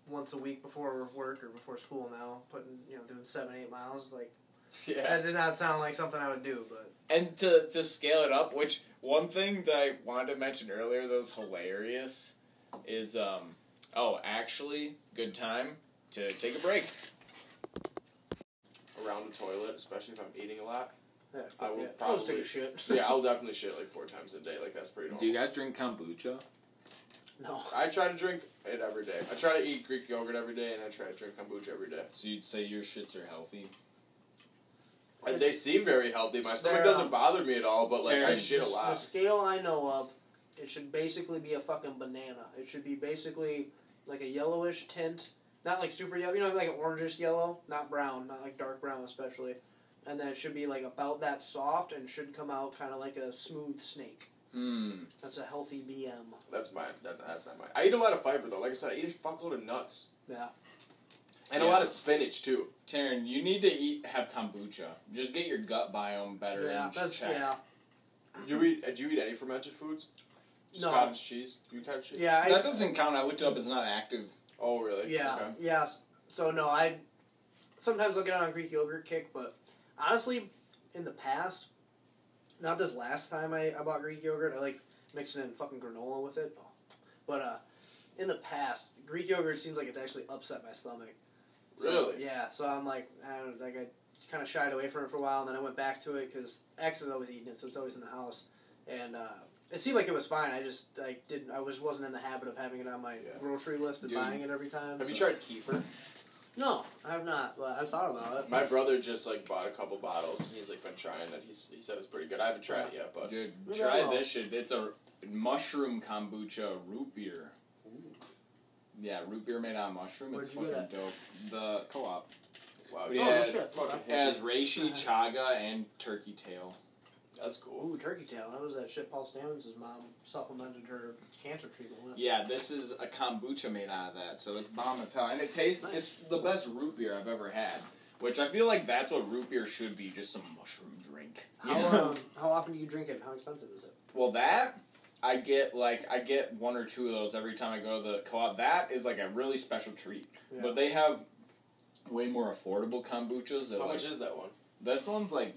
B: once a week before work or before school now, putting you know doing seven eight miles. Like
A: Yeah.
B: that did not sound like something I would do, but
C: And to to scale it up, which one thing that I wanted to mention earlier that was hilarious is um oh actually good time to take a break.
A: Around the toilet, especially if I'm eating a lot.
B: Yeah,
A: I will
B: yeah. I'll just take
A: probably-
B: a shit.
A: Yeah, I'll definitely shit like four times a day. Like that's pretty normal.
C: Do you guys drink kombucha?
B: No.
A: I try to drink it every day. I try to eat Greek yogurt every day, and I try to drink kombucha every day.
C: So you'd say your shits are healthy?
A: And they seem very healthy. My stomach
B: They're,
A: doesn't
B: um,
A: bother me at all, but like I shit a
B: lot. The scale I know of, it should basically be a fucking banana. It should be basically like a yellowish tint, not like super yellow. You know, like an orangish yellow, not brown, not like dark brown especially. And then it should be like about that soft and should come out kind of like a smooth snake.
C: Hmm.
B: That's a healthy BM.
A: That's mine. That, that's not mine. I eat a lot of fiber though. Like I said, I eat a fuckload of nuts
B: Yeah.
A: and a lot of spinach too.
C: Taryn, you need to eat have kombucha. Just get your gut biome better.
B: Yeah,
C: and
B: that's
C: check.
B: yeah.
A: Do you eat? Do you eat any fermented foods? Just
B: No.
A: cottage cheese. You eat cottage cheese?
B: Yeah, I,
C: That doesn't count. I looked it up. It's not active.
A: Oh really?
B: Yeah,
A: Okay.
B: yeah. So no, I sometimes I'll get on a Greek yogurt kick, but honestly, in the past, not this last time I, I bought Greek yogurt, I like mixing in fucking granola with it. Oh. But uh, in the past, Greek yogurt seems like it's actually upset my stomach. So,
A: Really?
B: Yeah. So I'm like, I don't know, like I kind of shied away from it for a while, and then I went back to it because X is always eating it, so it's always in the house, and. uh it seemed like it was fine. I just like didn't. I was wasn't in the habit of having it on my
A: Yeah.
B: grocery list and
A: Dude,
B: buying it every time.
A: Have you
B: so-
A: tried kefir?
B: no, I have not, but I've thought about it.
A: My brother just like bought a couple bottles and he's like been trying it. He's, he said it's pretty good. I haven't tried it yet, but
C: Dude,
B: Maybe
C: try
B: I
C: this shit. It's a mushroom kombucha root beer. Yeah, root beer made out of mushroom.
B: Where'd
C: it's
B: you
C: fucking
B: get
C: dope. The co-op.
A: Oh, wow,
C: But
A: yeah,
C: yeah,
B: no shit.
A: fucking
C: It has
A: hippie.
C: reishi, chaga, and turkey tail.
A: That's cool.
B: Ooh, turkey tail. That was that shit Paul Stamets' mom supplemented her cancer treatment with.
C: Yeah, this is a kombucha made out of that, so it's bomb as hell, and it tastes.
B: Nice.
C: It's the best root beer I've ever had. Which I feel like that's what root beer should be, just some mushroom drink.
B: How, um, how often do you drink it? How expensive is it?
C: Well, that I get like I get one or two of those every time I go to the co-op. That is like a really special treat.
B: Yeah.
C: But they have way more affordable kombuchas. That
A: How
C: like
A: much is that one?
C: this one's like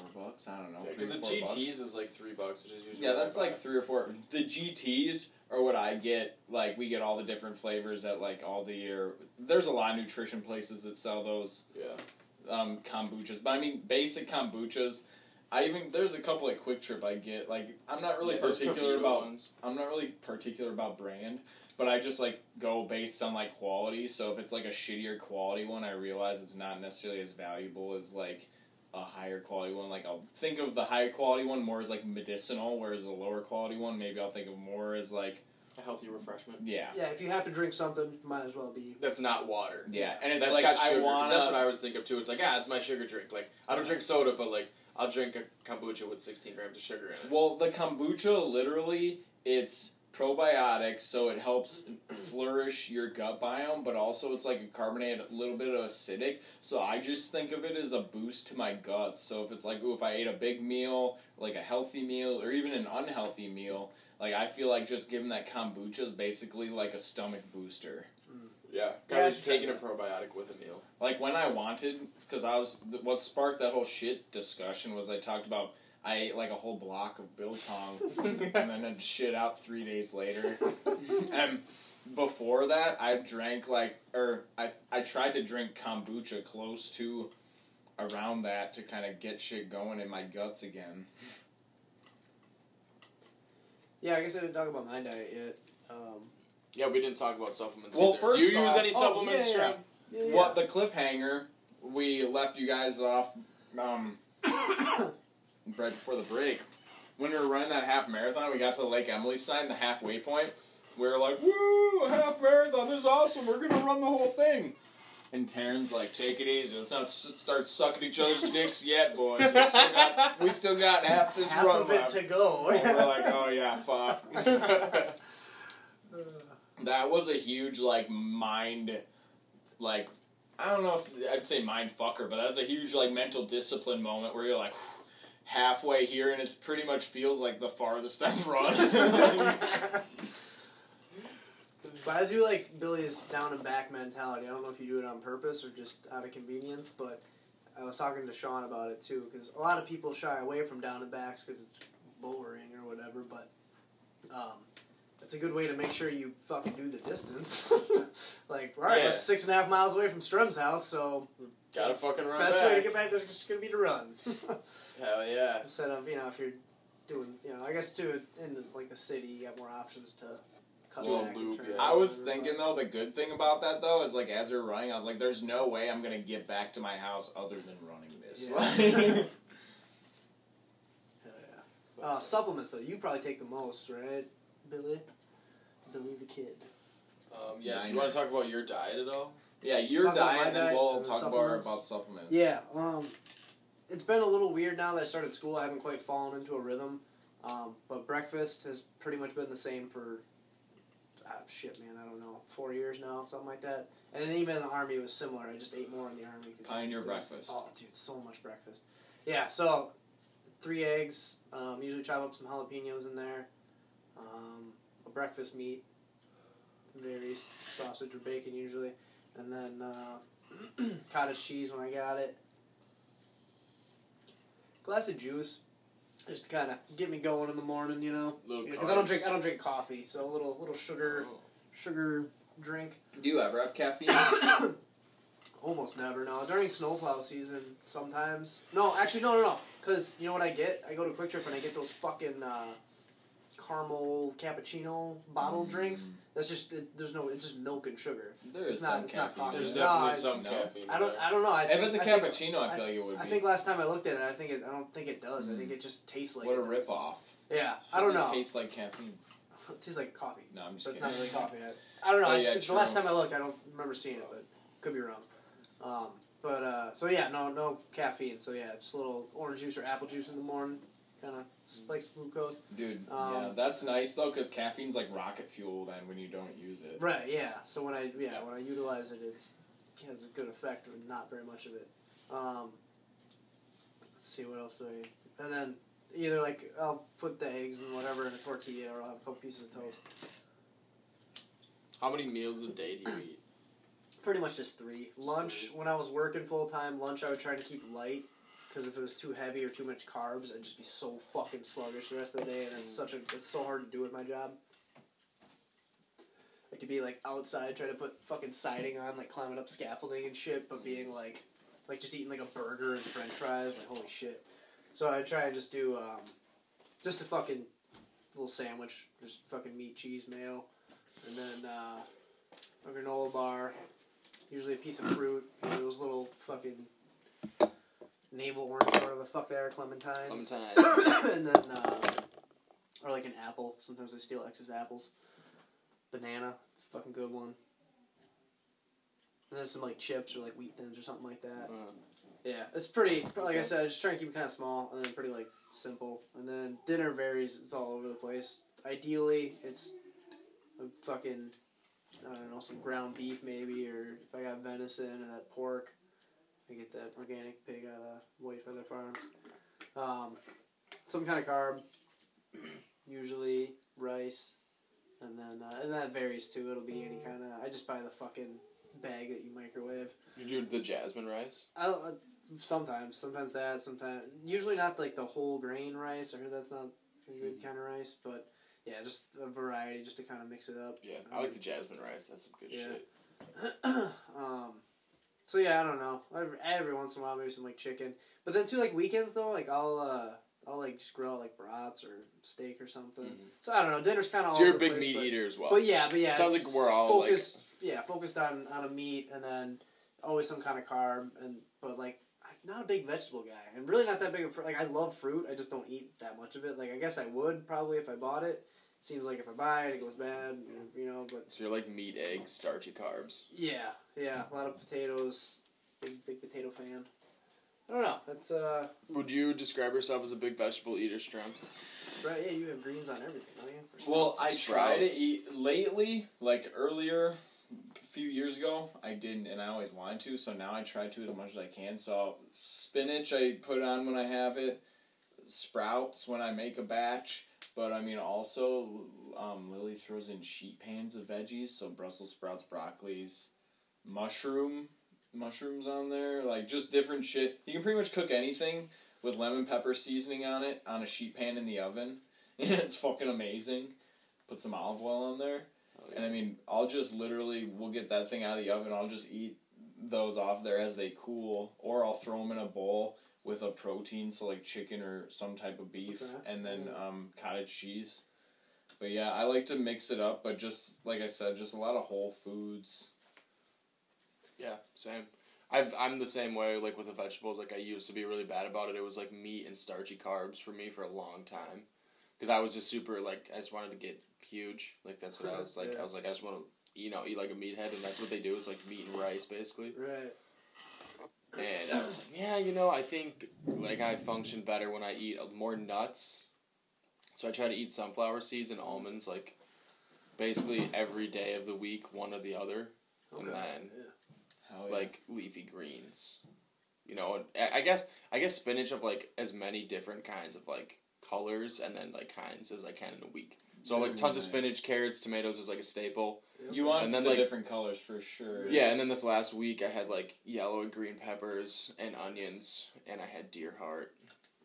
C: four bucks. I don't know.
A: Because
C: three,
A: the GTs
C: bucks.
A: is like three bucks, which is usually
C: Yeah, that's like three or four. The GTs are what I get. Like we get all the different flavors at like all the year. There's a lot of nutrition places that sell those
A: yeah.
C: um, kombuchas. But I mean, basic kombuchas. I even there's a couple at Kwik Trip I get. Like I'm not really
A: Yeah,
C: particular about.
A: ones.
C: I'm not really particular about brand, but I just like go based on like quality. So if it's like a shittier quality one, I realize it's not necessarily as valuable as like a higher quality one. Like I'll think of the higher quality one more as like medicinal, whereas the lower quality one maybe I'll think of more as like
A: A healthy refreshment.
C: yeah,
B: Yeah, if you have to drink something, might as well be.
A: That's not water.
C: yeah. And it's
A: That's
C: like
A: got
C: I want
A: That's what I always think of too. It's like, ah, it's my sugar drink. Like I don't drink soda, but like I'll drink a kombucha with 16 grams of sugar in it.
C: Well, the kombucha literally it's probiotic, so it helps flourish your gut biome, but also it's like a carbonated, a little bit of acidic. So I just think of it as a boost to my guts. So if it's like, ooh, if I ate a big meal, like a healthy meal, or even an unhealthy meal, like I feel like just giving that kombucha is basically like a stomach booster. Hmm.
A: Yeah,
B: Yeah, I
A: kind of
B: should
A: taking a probiotic with a meal.
C: Like when I wanted, because I was what sparked that whole shit discussion was I talked about I ate like a whole block of biltong and then had shit out three days later. and before that, I drank like, or I I tried to drink kombucha close to around that to kind of get shit going in my guts again.
B: Yeah, I guess I didn't talk about my diet yet. Um,
A: Yeah, we didn't talk about supplements.
C: Well,
A: either.
C: first
A: do you use
C: off-
A: any
B: oh,
A: supplements,
B: yeah, yeah. Yeah, yeah.
C: What the cliffhanger? We left you guys off um, right before the break. When we were running that half marathon, we got to the Lake Emily sign, the halfway point. We were like, "Woo, a half marathon! This is awesome! We're gonna run the whole thing." And Taryn's like, "Take it easy. Let's not s- start sucking each other's dicks yet, boys. We still got, we still got half this
B: Half
C: run
B: of it
C: left."
B: to go.
C: And we're like, "Oh yeah, fuck." that was a huge like mind like I don't know if I'd say mind fucker, but that's a huge like mental discipline moment where you're like halfway here and it pretty much feels like the farthest I've run.
B: But I do like Billy's down and back mentality. I don't know if you do it on purpose or just out of convenience, but I was talking to Sean about it too because a lot of people shy away from down and backs because it's boring or whatever. But um, it's a good way to make sure you fucking do the distance. like, all right,
A: Yeah.
B: we're six and a half miles away from Strum's house, so
A: Gotta fucking run
B: Best
A: back.
B: way to get back there's just gonna be to run.
A: Hell yeah.
B: Instead of you know if you're doing you know I guess too in the, like the city you got more options to cut
A: Little
B: back. and
A: loop,
B: turn
A: yeah.
C: I was thinking though, the good thing about that though is like as we are running, I was like, "There's no way I'm gonna get back to my house other than running this."
B: Yeah. Hell yeah. Uh, supplements though, you probably take the most, right, Billy? Billy the kid.
A: Um, yeah, do you want to talk about your diet at all?
C: Yeah, your
B: Talk about
C: diet, and then
B: diet
C: we'll talk more about supplements.
B: Yeah, um, it's been a little weird now that I started school. I haven't quite fallen into a rhythm. Um, but breakfast has pretty much been the same for ah, shit, man. I don't know, four years now, something like that. And then even in the army, it was similar. I just ate more in the army.
C: Pioneer breakfast.
B: Oh, dude, so much breakfast. Yeah, so three eggs. Um, usually chop up some jalapenos in there. Um, a breakfast meat, varies sausage or bacon usually, and then uh, cottage cheese when I got it. Glass of juice, just to kind of get me going in the morning, you know. Because I don't drink, I don't drink coffee, so a little little sugar
A: Oh.
B: sugar drink.
C: Do you ever have caffeine?
B: Almost never. No, during snowplow season, sometimes. No, actually, no, no, no. Because you know what I get? I go to Kwik Trip and I get those fucking uh, caramel cappuccino bottle
C: Mm.
B: drinks. That's just it, there's no. It's just milk and sugar.
C: There is
B: It's not-
C: some
B: it's
C: caffeine.
B: coffee.
A: There's
B: No,
A: definitely
B: I-
A: some
C: no.
A: caffeine.
B: I don't. I don't know. I
C: if
B: think,
C: it's a
B: I think-
C: cappuccino, I feel like it would be
B: I
C: be.
B: think last time I looked at it, I think it. I don't think it does. I think it just tastes like.
C: what a
B: it
C: rip off.
B: Yeah, I don't know.
C: It tastes like caffeine.
B: It tastes like coffee.
C: No, I'm just
B: So it's
C: kidding.
B: not really coffee. I, I don't know.
C: Oh,
B: I, the last time I looked, I don't remember seeing it, but could be wrong. Um, but uh, so yeah, no, no caffeine. So yeah, just a little orange juice or apple juice in the morning, kind of spikes glucose.
C: Dude,
B: Um,
C: yeah, that's nice though, because caffeine's like rocket fuel then when you don't use it.
B: Right. Yeah. So when I yeah when I utilize it, it's, it has a good effect, but not very much of it. Um, let's see what else do I. And then either like I'll put the eggs and whatever in a tortilla, or I'll have a couple pieces of toast.
A: How many meals a day do you eat?
B: Pretty much just three. Lunch, when I was working full time, lunch I would try to keep light because if it was too heavy or too much carbs, I'd just be so fucking sluggish the rest of the day, and it's such a it's so hard to do at my job. Like to be like outside trying to put fucking siding on, like climbing up scaffolding and shit, but being like like just eating like a burger and French fries, like holy shit. So I try and just do um, just a fucking little sandwich, just fucking meat, cheese, mayo, and then uh, a granola bar, usually a piece of fruit, those little fucking navel orange, whatever the fuck they are, clementines.
A: Clementine.
B: and then, uh, or like an apple. Sometimes I steal X's apples. Banana, it's a fucking good one. And then some like chips or like wheat thins or something like that.
A: Uh,
B: Yeah, it's pretty. Like I said, I just try and keep it kind of small and then pretty like simple. And then dinner varies. It's all over the place. Ideally, it's a fucking I don't know some ground beef maybe, or if I got venison and that pork, I get that organic pig out of White Feather Farms. Um, some kind of carb, usually rice, and then uh, and that varies too. It'll be any kind of. I just buy the fucking bag that you microwave.
A: you do the jasmine rice?
B: I, I sometimes, sometimes that, sometimes usually not like the whole grain rice. I heard that's not a good kind of rice, but yeah, just a variety just to kind of mix it up.
A: Yeah, I like the jasmine rice. That's some good
B: Yeah.
A: shit.
B: um, so yeah, I don't know. Every, every once in a while, maybe some like chicken, but then too like weekends though, like I'll uh, I'll like just grill like brats or steak or something.
A: Mhm.
B: So I don't know. Dinner's kind of
A: So you're a big meat eater as well.
B: But yeah, but yeah,
A: Sounds like we're all, like-
B: focused. yeah, focused on on a meat and then always some kind of carb and but like I'm not a big vegetable guy and really not that big of like I love fruit. I just don't eat that much of it. Like I guess I would probably if I bought it. Seems like if I buy it, it goes bad. You know, but
A: So you're like meat, eggs, starchy carbs.
B: yeah, yeah, a lot of potatoes. Big big potato fan. I don't know. That's uh
A: Would you describe yourself as a big vegetable eater, Strom?
B: right. Yeah, you have greens on everything, don't you? Or
C: Well. I try to eat lately, like earlier, a few years ago, I didn't, and I always wanted to. So now I try to as much as I can. So spinach, I put on when I have it. Sprouts when I make a batch, but I mean also, um, Lily throws in sheet pans of veggies, so Brussels sprouts, broccolis, mushroom, mushrooms on there, like just different shit. You can pretty much cook anything with lemon pepper seasoning on it on a sheet pan in the oven. And it's fucking amazing. Put some olive oil on there.
A: Oh,
C: And I mean, I'll just literally, we'll get that thing out of the oven. I'll just eat those off there as they cool, or I'll throw them in a bowl with a protein, so like chicken or some type of beef,
B: Okay.
C: and then um, cottage cheese. But yeah, I like to mix it up, but just like I said, just a lot of whole foods.
A: Yeah, same. I've I'm the same way. Like with the vegetables, like I used to be really bad about it. It was like meat and starchy carbs for me for a long time, because I was just super like I just wanted to get huge. Like that's what I was like.
B: Yeah.
A: I was like I just want to you know eat like a meathead, and that's what they do is like meat and rice basically.
B: Right.
A: And I was like, yeah, you know, I think like I function better when I eat uh, more nuts. So I try to eat sunflower seeds and almonds like basically every day of the week, one or the other, and then
B: Yeah.
C: Hell yeah.
A: like leafy greens. You know, I I guess I guess spinach of like as many different kinds of like colors and then like kinds as I can in a week. So like tons of spinach, carrots, tomatoes is like a staple.
C: you want
A: and then,
C: the
A: like-
C: different colors for sure.
A: Yeah, and then this last week I had like yellow and green peppers and onions, and I had deer heart.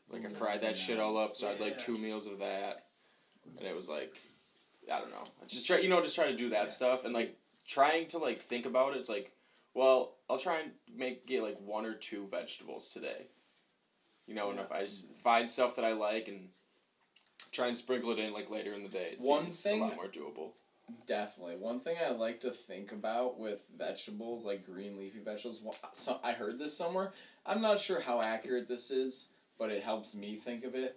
A: Like I fried that shit all up, so I had like two meals of that, and it was like, I don't know, I just try, you know, just try to do that
C: Yeah.
A: stuff and like trying to like think about it. It's like, well, I'll try and make get like one or two vegetables today. You know, and if I just find stuff that I like and try and sprinkle it in like later in the day, it
C: One
A: seems
C: thing-
A: a lot more doable.
C: Definitely. One thing I like to think about with vegetables, like green leafy vegetables, well, so I heard this somewhere. I'm not sure how accurate this is, but it helps me think of it.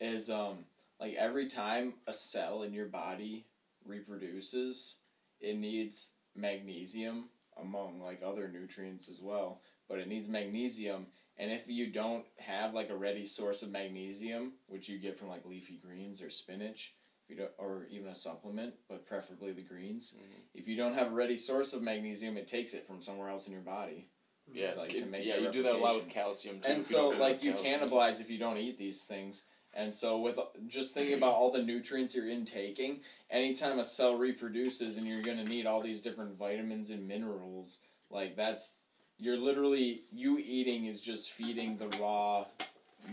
C: Is um like every time a cell in your body reproduces, it needs magnesium among like other nutrients as well. But it needs magnesium, and if you don't have like a ready source of magnesium, which you get from like leafy greens or spinach, if you don't, or even a supplement, but preferably the greens.
A: Mhm.
C: If you don't have a ready source of magnesium, it takes it from somewhere else in your body.
A: Yeah,
C: Like,
A: it-
C: to make
A: yeah, you do that a lot with calcium too.
C: and so, like, you cannibalize if you don't eat these things. And so, with just thinking about all the nutrients you're intaking, anytime a cell reproduces and you're going to need all these different vitamins and minerals, like, that's you're literally you eating is just feeding the raw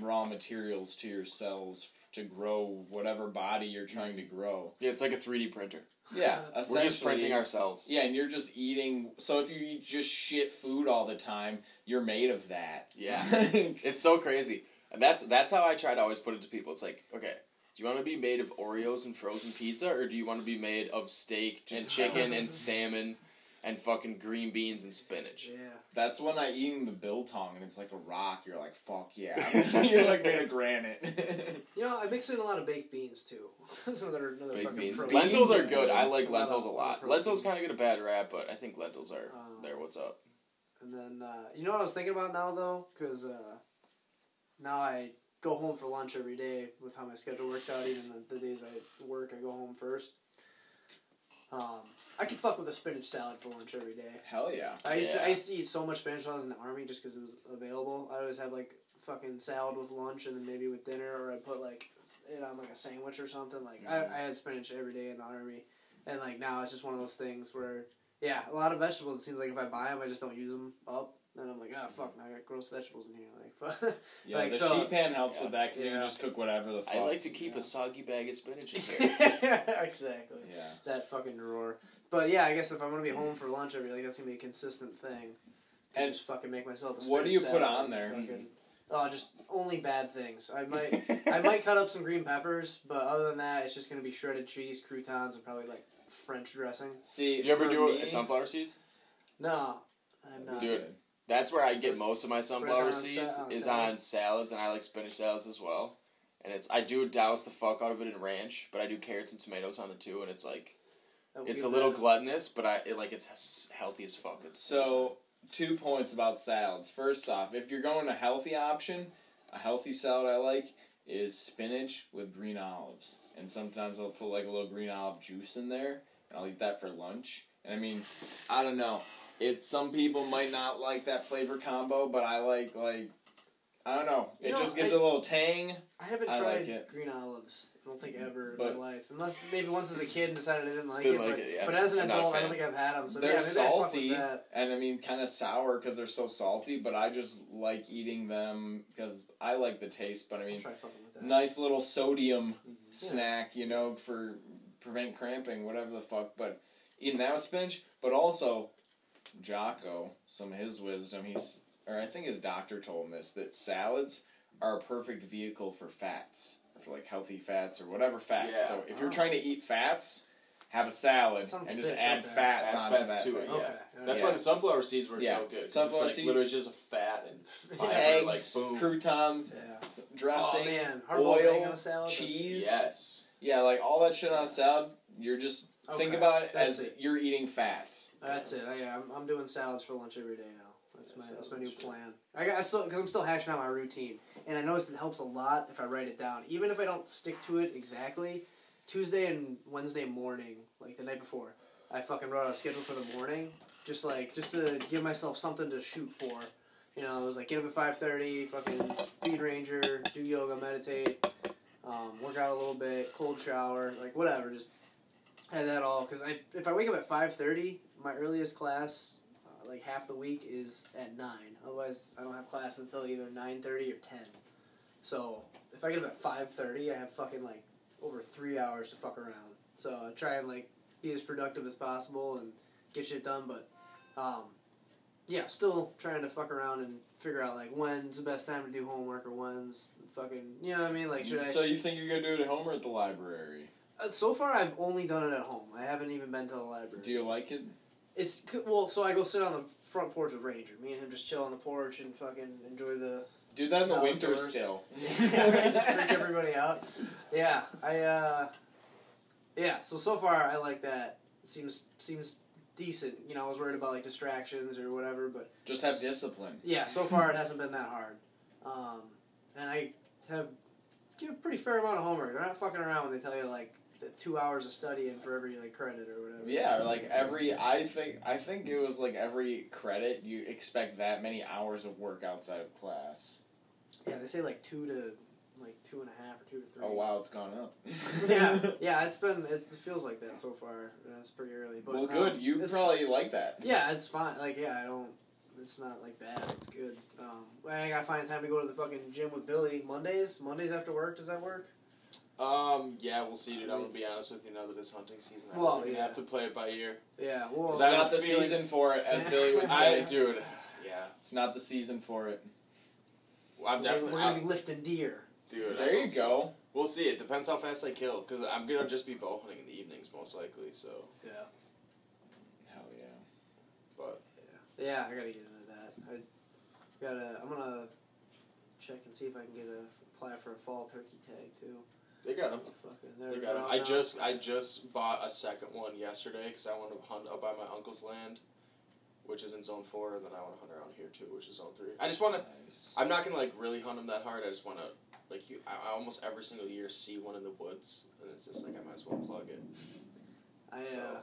C: raw materials to your cells to grow whatever body you're trying to grow.
A: Yeah, it's like a 3D printer.
C: Yeah,
A: We're just printing ourselves.
C: Yeah, and you're just eating. So if you eat just shit food all the time, you're made of that.
A: Yeah. It's so crazy. And that's that's how I try to always put it to people. It's like, okay, do you want to be made of Oreos and frozen pizza, or do you want to be made of steak and chicken and salmon and fucking green beans and spinach?
B: Yeah.
C: That's when I eating the biltong and it's like a rock. You're like, fuck yeah. you're like made of granite.
B: You know, I mix in a lot of baked beans too. That's another another
A: Baked beans.
B: protein.
A: Lentils are good.
C: good.
A: I like lentils a lot.
B: another
A: Lentils kind of
B: proteins.
A: get a bad rap, but I think lentils are
B: Um,
A: there. What's up?
B: And then uh, you know what I was thinking about now though, because uh, now I go home for lunch every day with how my schedule works out. Even the, the days I work, I go home first. Um, I can fuck with a spinach salad for lunch every day.
C: Hell yeah.
B: I used to I used to eat so much spinach when I was in the army just because it was available. I always have like fucking salad with lunch and then maybe with dinner, or I put like it on like a sandwich or something. Like
C: Mhm.
B: I, I had spinach every day in the army, and like now it's just one of those things where yeah, a lot of vegetables. It seems like if I buy them, I just don't use them up. And I'm like, ah, fuck, now I got gross vegetables in here. Like, fuck.
C: Yeah,
B: Like,
C: the
B: so-
C: sheet pan helps
A: Yeah.
C: with that because you
B: Yeah.
C: can just cook whatever the fuck.
A: I like to keep
C: yeah.
A: a soggy bag of spinach in here.
B: exactly.
C: Yeah.
B: That fucking drawer. But yeah, I guess if I'm gonna be home for lunch every, like that's gonna be a consistent thing. I
C: And
B: just fucking make myself. A
C: what do you put on there?
B: fucking- Oh, just only bad things. I might, I might cut up some green peppers, but other than that, it's just gonna be shredded cheese, croutons, and probably like French dressing.
C: See,
A: you ever do
C: me,
A: sunflower seeds?
B: No, I'm not.
A: Do it. That's where I get
B: Just
A: most of my sunflower seeds
B: on
A: is
B: salad.
A: on salads, and I like spinach salads as well. And it's I do douse the fuck out of it in ranch, but I do carrots and tomatoes on it too, and it's like it's a little
B: bad.
A: gluttonous, but I it, like it's healthy as fuck. It's
C: So, two points about salads. First off, if you're going a healthy option, a healthy salad I like is spinach with green olives. And sometimes I'll put like a little green olive juice in there, and I'll eat that for lunch. And I mean, I don't know. It some people might not like that flavor combo, but I like like I don't know. It
B: You know,
C: just gives
B: I-
C: it a little tang.
B: I haven't
C: I
B: tried
C: like it.
B: green olives. I don't think ever
C: But-
B: in my life, unless maybe once as a kid and decided I didn't like it.
A: like
B: but,
A: it, yeah.
B: but as an
A: I'm
B: adult, I don't think I've had them. So
C: they're
B: yeah, maybe I'd with
C: salty,
B: that.
C: and I mean kind of sour because they're so salty. But I just like eating them because I like the taste. But I mean,
B: try fucking with that.
C: nice little sodium
B: Mhm.
C: snack, you know, for prevent cramping, whatever the fuck. But eating that with spinach, but also Jocko some of his wisdom. He's, or I think his doctor told him this that salads are a perfect vehicle for fats, for like healthy fats or whatever fats.
D: Yeah.
C: So if you're
B: Oh.
C: trying to eat fats, have a salad
B: Son of a
C: and just add fats
D: Add
C: onto
D: fats
C: that
D: to
C: thing.
D: it,
B: Okay.
D: yeah. That's
C: Yeah.
D: why the sunflower seeds work
C: Yeah.
D: so good.
C: Sunflower
D: it's like
C: seeds.
D: literally just a fat and fiber,
C: Eggs,
D: like boom.
C: croutons,
B: Yeah.
C: s-
B: Oh
C: dressing,
B: man, hard-boiled egg
C: oil,
B: salad.
C: cheese.
D: Yes.
C: Yeah, like all that shit on a salad. You're just think about it
B: that's
C: as
B: it.
C: you're eating fats.
B: That's it. Yeah, I'm, I'm doing salads for lunch every day now. That's
D: Yeah,
B: my that's my new plan. I got I still because I'm still hashing out my routine, and I noticed it helps a lot if I write it down, even if I don't stick to it exactly. Tuesday and Wednesday morning, like the night before, I fucking wrote out a schedule for the morning, just like just to give myself something to shoot for. You know, it was like get up at five thirty, fucking feed ranger, do yoga, meditate, um, work out a little bit, cold shower, like whatever, just had that all because I if I wake up at five thirty, my earliest class, uh, like half the week, is at nine. Otherwise, I don't have class until either nine thirty or ten. So if I get up at five thirty, I have fucking like over three hours to fuck around. So I try and like be as productive as possible and get shit done. But um, yeah, still trying to fuck around and figure out like when's the best time to do homework or when's fucking you know what I mean. Like should I?
C: So you think you're gonna do it at home or at the library?
B: Uh, so far, I've only done it at home. I haven't even been to the library.
C: Do you like it?
B: It's well, so I go sit on the front porch with Ranger. Me and him just chill on the porch and fucking enjoy the.
C: Do that in the
B: Outdoors.
C: winter still.
B: yeah, just freak everybody out. Yeah, I. uh Yeah, so so far I like that. Seems seems decent. You know, I was worried about like distractions or whatever, but
C: Just have discipline.
B: yeah, so far it hasn't been that hard. Um, and I have give a pretty fair amount of homework. They're not fucking around when they tell you like the two hours of studying for every like credit or whatever.
C: Yeah, or like every I think I think it was like every credit you expect that many hours of work outside of class.
B: Yeah, they say like two to like two and a half or two to three.
C: Oh wow, it's gone up.
B: yeah, yeah, it's been it feels like that so far. It's pretty early, but
C: well,
B: um,
C: good. You probably like that.
B: Yeah, it's fine. Like, yeah, I don't. It's not like bad. It's good. Um, I gotta find time to go to the fucking gym with Billy Mondays. Mondays after work. Does that work?
A: Um, yeah, we'll see, dude. I'm gonna be honest with you. Now that it's hunting season, I'm
B: Well,
A: gonna
B: yeah.
A: have to play it by ear.
B: Yeah. Well,
C: It's not the
A: feeling-
C: season for it, as Billy would
A: I,
C: say.
A: dude, yeah,
C: It's not the season for it.
A: I'm
B: we're,
A: definitely,
B: we're gonna
A: I'm-
B: be lifting deer.
A: dude.
C: There you
A: hope so.
C: go.
A: We'll see. It depends how fast I kill, because I'm gonna just be bow hunting in the evenings most likely. So,
B: Yeah.
C: Hell yeah.
A: but
B: yeah, Yeah, I gotta get into that. I gotta. I'm gonna check and see if I can get a apply for a fall turkey tag too.
A: They got them. They got them. I just I just bought a second one yesterday because I want to hunt up by my uncle's land, which is in zone four, and then I want to hunt around here too, which is zone three. I just want to.
C: Nice.
A: I'm not gonna like really hunt them that hard. I just want to like you. I, I almost every single year see one in the woods, and it's just like I might as well plug it.
B: I uh,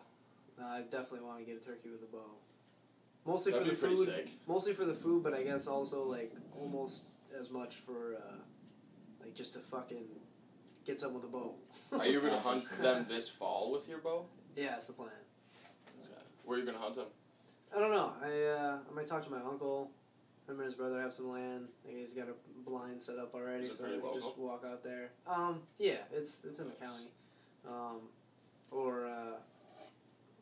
B: no, I definitely want to get a turkey with a bow. Mostly
A: That'd
B: for the food.
A: sick.
B: Mostly for the food, but I guess also like almost as much for uh, like just to fucking get some with a bow.
A: Are you gonna hunt them this fall with your bow?
B: Yeah, that's the plan.
A: Okay. Where are you gonna hunt them?
B: I don't know. I uh, I might talk to my uncle. Him and his brother have some land. I think he's got a blind set up already, so I
A: pretty
B: can just walk out there. Um, yeah, it's it's in the
A: Nice.
B: county. Um, or uh,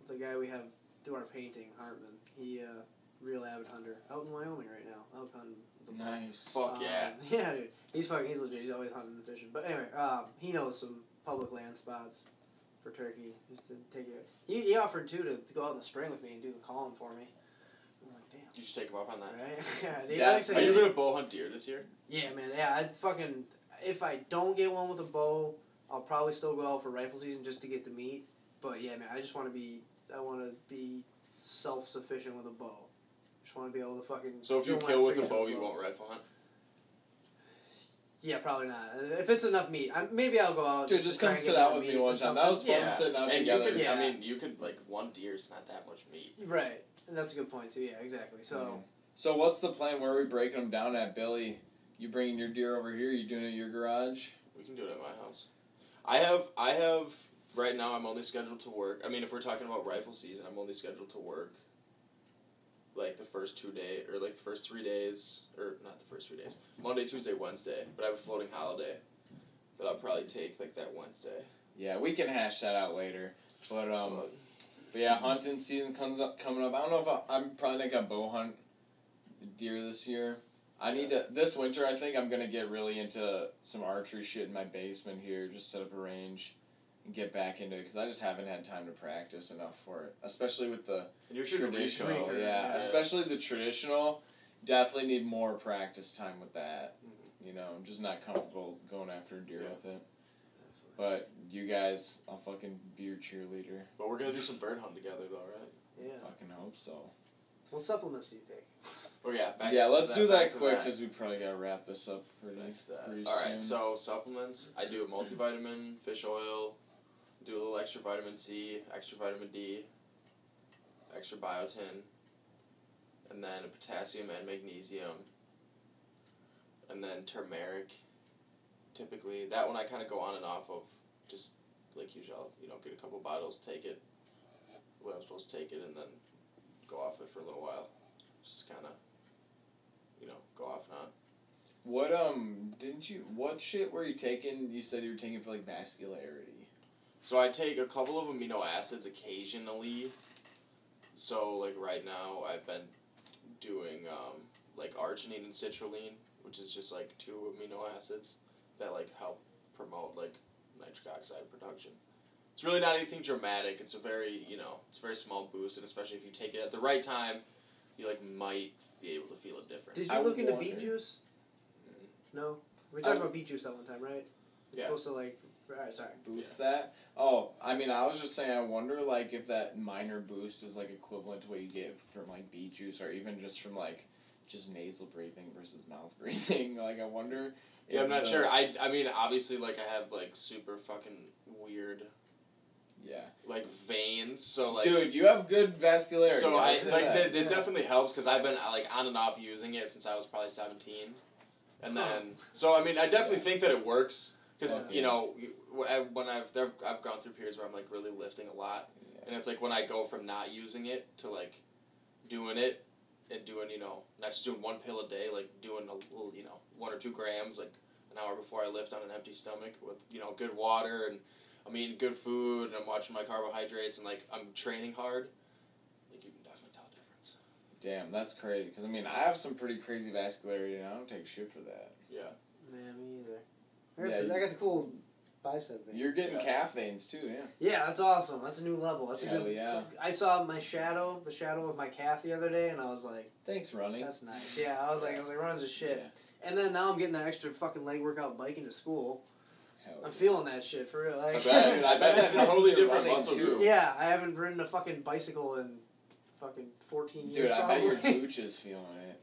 B: the guy we have do our painting, Hartman. He uh, real avid hunter out in Wyoming right now, elk hunting. With the bow.
C: Nice.
A: Fuck
B: Um,
A: yeah.
B: yeah, dude. He's fucking. He's legit. He's always hunting and fishing. But anyway, um, he knows some public land spots for turkey. Just to take it. He, he offered too to, to go out in the spring with me and do the calling for me. I'm like, damn.
A: You should take him up on that.
B: Right? yeah, dude,
C: Yeah,
B: like I said,
A: Are you gonna bow hunt deer this year?
B: yeah, man. Yeah, I fucking. If I don't get one with a bow, I'll probably still go out for rifle season just to get the meat. But yeah, man, I just want to be. I want to be self sufficient with a bow. Just want to be able to fucking.
A: So if you kill with a bow, you won't rifle hunt.
B: Yeah, probably not. If it's enough meat, I, maybe I'll go out.
C: Dude,
B: to
C: just
B: try
C: come
B: and
C: sit
B: get
C: out with me one
B: or
C: time. That was fun
B: Yeah.
C: sitting out
A: and
C: together.
A: Could,
B: Yeah.
A: I mean, you could like one deer's not that much meat.
B: Right, and that's a good point too. Yeah, exactly. So mm-hmm.
C: So what's the plan? Where are we breaking them down at, Billy? You bringing your deer over here? You doing it at your garage?
A: We can do it at my house. I have I have right now. I'm only scheduled to work. I mean, if we're talking about rifle season, I'm only scheduled to work like the first two days or like the first three days or not the first three days. Monday, Tuesday, Wednesday. But I have a floating holiday that I'll probably take like that Wednesday.
C: Yeah, we can hash that out later. But um,
A: But
C: But yeah, hunting season comes up coming up. I don't know if I, I'm probably gonna bow hunt deer this year. I need to this winter. I think I'm gonna get really into some archery shit in my basement here. Just set up a range get back into it because I just haven't had time to practice enough for it. Especially with the
A: And you're
C: traditional,
A: regional.
C: yeah,
B: yeah.
C: Especially the traditional. Definitely need more practice time with that.
A: Mhm.
C: You know, I'm just not comfortable going after a deer
A: Yeah.
C: with it. But you guys, I'll fucking be your cheerleader.
A: But we're gonna do some bird hunt together, though, right?
B: Yeah.
C: Fucking hope so.
B: What supplements do you take?
A: Oh yeah. Back
C: yeah,
A: to
C: let's do that quick because we probably gotta wrap this up pretty,
A: Back to that.
C: pretty
A: All
C: soon.
A: right, so supplements. I do a multivitamin, fish oil, do a little extra vitamin C, extra vitamin D, extra biotin, and then a potassium and magnesium, and then turmeric. Typically, that one I kind of go on and off of. Just like usual, you know, get a couple bottles, take it. When I'm supposed to take it, and then go off it for a little while. Just kind of, you know, go off and on.
C: what um didn't you what shit were you taking? You said you were taking for like vascularity.
A: So I take a couple of amino acids occasionally. So like right now I've been doing um, like arginine and citrulline, which is just like two amino acids that like help promote like nitric oxide production. It's really not anything dramatic. It's a very you know it's a very small boost, and especially if you take it at the right time, you like might be able to feel a difference.
B: Did you
C: I
B: look into
C: wonder-
B: beet juice? No. We
C: I-
B: talked about beet juice that one time, right? It's
A: Yeah.
B: supposed to like. Alright, sorry.
C: Boost that. Oh, I mean, I was just saying. I wonder, like, if that minor boost is like equivalent to what you get from like beet juice, or even just from like just nasal breathing versus mouth breathing. Like, I wonder.
A: Yeah, I'm not
C: the-
A: sure. I I mean obviously like I have like super fucking weird
C: Yeah,
A: like veins, so like
C: dude, you have good vascularity.
A: So
C: I'll
A: I like
C: that.
A: that. It definitely helps because I've been like on and off using it since I was probably seventeen, and
B: Huh.
A: then so I mean I definitely think that it works because
C: Okay.
A: you know I- when I've I've gone through periods where I'm like really lifting a lot,
C: Yeah.
A: and it's like when I go from not using it to like doing it and doing you know not just doing one pill a day, like doing a little you know one or two grams like an hour before I lift on an empty stomach with you know good water and I'm eating good food and I'm watching my carbohydrates and like I'm training hard. Like you can definitely tell a difference.
C: Damn, that's crazy. Because I mean, I have some pretty crazy vascularity, and I don't take shit for that.
A: Yeah.
B: Yeah, me either. I got,
C: Yeah,
B: the, I got the cool bicep vein.
C: You're getting
A: Yeah.
C: calf veins too, yeah.
B: Yeah, that's awesome. That's a new level. That's a good.
C: yeah.
B: I saw my shadow, the shadow of my calf the other day, and I was like,
C: Thanks, running.
B: "That's nice." Yeah, I was like, I was like, "Runs a shit."
C: Yeah.
B: And then now I'm getting that extra fucking leg workout biking to school.
C: Hell
B: I'm
C: yeah.
B: feeling that shit for real. Like,
A: I bet.
C: Dude,
A: I bet
C: that
A: it's a totally different muscle
C: too.
A: group.
B: yeah, I haven't ridden a fucking bicycle in fucking 14 years.
C: Dude, I bet your
B: probably.
C: gooch is feeling it.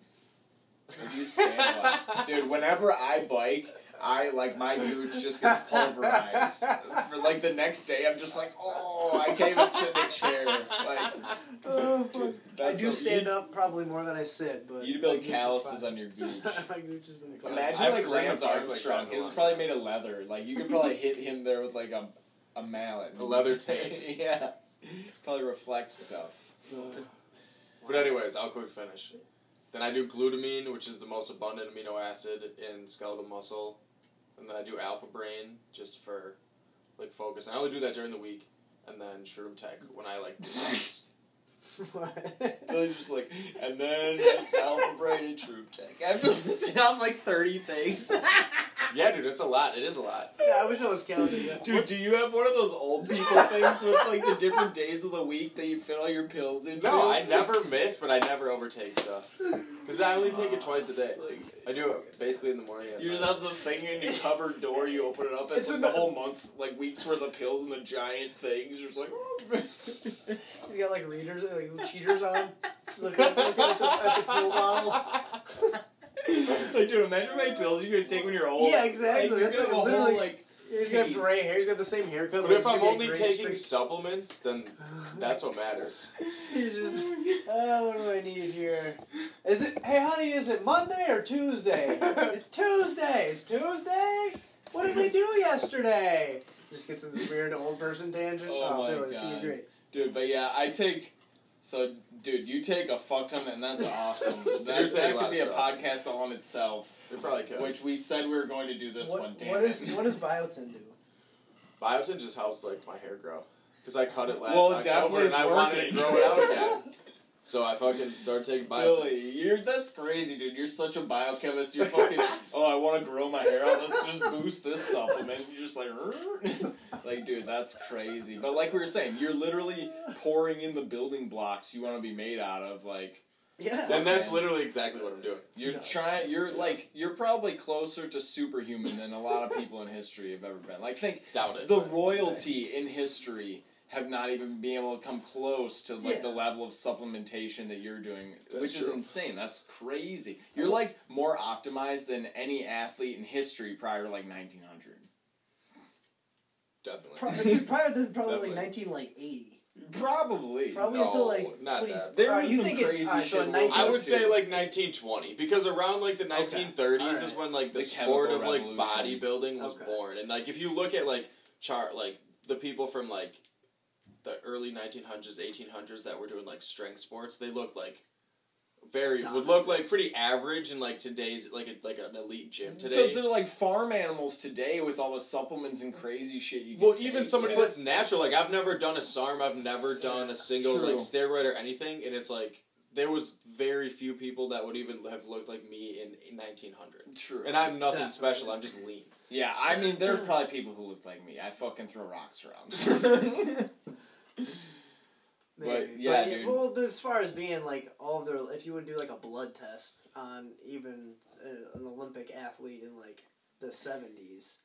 C: If you stand up. Dude, whenever I bike, I like my gooch just gets pulverized. For like the next day, I'm just like, oh, I can't even sit in a chair. Like,
B: Oh,
C: dude,
B: I do
C: a-
B: stand up probably more than I sit, but
C: You'd
B: my
C: build
B: gooch
C: calluses on your gooch.
B: my gooch has been fine.
A: I
C: Imagine
A: have
C: like Lance
A: to arc like
C: Armstrong.
A: that
C: His is probably made of leather. Like you could probably hit him there with like a a mallet.
A: A leather tape.
C: yeah. Probably reflect stuff.
A: But anyways, I'll quick finish. Then I do glutamine, which is the most abundant amino acid in skeletal muscle, and then I do alpha brain just for like focus. And I only do that during the week, and then shroom tech when I like.
C: Billy's just like, and then just alpha brain and shroom tech. After listing off like thirty things.
A: yeah, dude, it's a lot. It is a lot.
B: yeah, I wish I was counting that.
C: Dude, do you have one of those old people things with like the different days of the week that you fit all your pills into?
A: No, I never miss, but I never overtake stuff because I only take it twice a day.
C: Like,
A: I do it basically in the morning.
C: You just have the thing in your cupboard door. You open it up. It's,
B: It's
C: like
B: in
C: the
B: the-
C: whole month's, like weeks worth of pills and the giant things. You're just like, oh.
B: He's got like readers, like cheaters on. He's looking at, looking at the, at the pill bottle.
C: like, dude, imagine how many pills you're gonna take when you're old.
B: Yeah, exactly.
C: Like, you're
B: That's
C: gonna a
B: literally-
C: whole like.
B: He's got gray hair. He's got the same haircut.
A: But
B: but
A: if I'm only taking
B: streaks.
A: supplements, then that's what matters.
B: He's just, oh, what do I need here? Is it? Hey, honey, is it Monday or Tuesday? it's Tuesday. It's Tuesday. What did we do yesterday? Just gets in this weird old person tangent.
C: Oh, oh my
B: Billy, it's gonna
C: God.
B: be great.
C: Dude, but yeah, I take. So, dude, you take a fuck ton, and that's awesome. that
A: do
C: that
A: a
C: could be a podcast on itself.
A: We probably could.
C: Which we said we were going to do this
B: What,
C: one. Damn
B: what
C: it.
B: is what does biotin do?
A: Biotin just helps like my hair grow. because I cut it last
C: Well, it
A: October
C: definitely
A: and
C: is
A: I wanted to grow it out again. So I fucking started taking bites.
C: Billy, you're that's crazy, dude. You're such a biochemist. You're fucking. oh, I want to grow my hair out. Let's just boost this supplement. You're just like, like, dude, that's crazy. But like we were saying, you're literally pouring in the building blocks you want to be made out of. Like,
B: Yeah.
A: And that's
C: man.
A: literally exactly what I'm doing.
C: you're
B: Nuts.
C: trying. You're like, you're probably closer to superhuman than a lot of people in history have ever been. Like, think
A: Doubt it.
C: the
A: but
C: royalty in history have not even been able to come close to like
B: Yeah.
C: the level of supplementation that you're doing,
A: That's
C: which is insane. That's crazy. You're like more optimized than any athlete in history prior to like 1900.
A: Definitely.
B: Prior, prior to probably
A: Definitely.
B: like nineteen like eighty.
C: Probably.
B: Probably
A: No,
B: until like
A: not
B: what do you-
A: that.
C: There was some
B: thinking,
C: crazy
B: alright, so
C: shit
B: in
C: going
B: 19
A: I would say like 1920 because around like the 1930s is when like the,
C: The
A: sport of
C: chemical
A: like bodybuilding was
B: Okay.
A: born, and like if you look at like chart like the people from like the early 1900s, 1800s that were doing like strength sports, they look like very would look like pretty average in like today's like a, like an elite gym today.
C: Because they're like farm animals today with all the supplements and crazy shit you can
A: Well,
C: take.
A: even somebody
C: Yeah.
A: that's natural, like I've never done a SARM, I've never done a single
C: True.
A: like steroid or anything, and it's like there was very few people that would even have looked like me in, in 1900.
C: True.
A: And I'm nothing
B: Definitely.
A: special. I'm just lean.
C: yeah, I mean, there's probably people who looked like me. I fucking throw rocks around. But,
B: Maybe.
C: yeah, dude.
B: Well, as far as being like all of their, if you would do like a blood test on even uh, an Olympic athlete in like the seventies,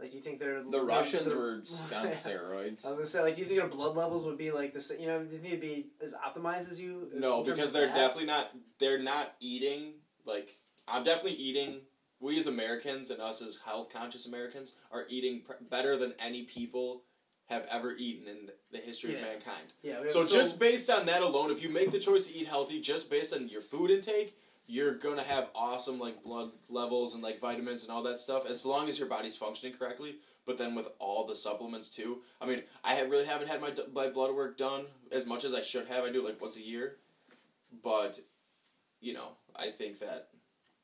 B: like do you think they're
C: the Russians
B: they're-
C: were on steroids?
B: I was gonna say, like, do you think their blood levels would be like the same? You know, do you think it'd be as optimized as you?
A: No, because they're
B: that?
A: definitely not. They're not eating like I'm definitely eating. We as Americans and us as health conscious Americans are eating pr- better than any people have ever eaten in the history
B: Yeah.
A: of mankind.
B: Yeah. we have
A: So, just based on that alone, if you make the choice to eat healthy just based on your food intake, you're gonna have awesome like blood levels and like vitamins and all that stuff as long as your body's functioning correctly. But then with all the supplements too, I mean, I have really haven't had my, my blood work done as much as I should have. I do it like once a year, but you know, I think that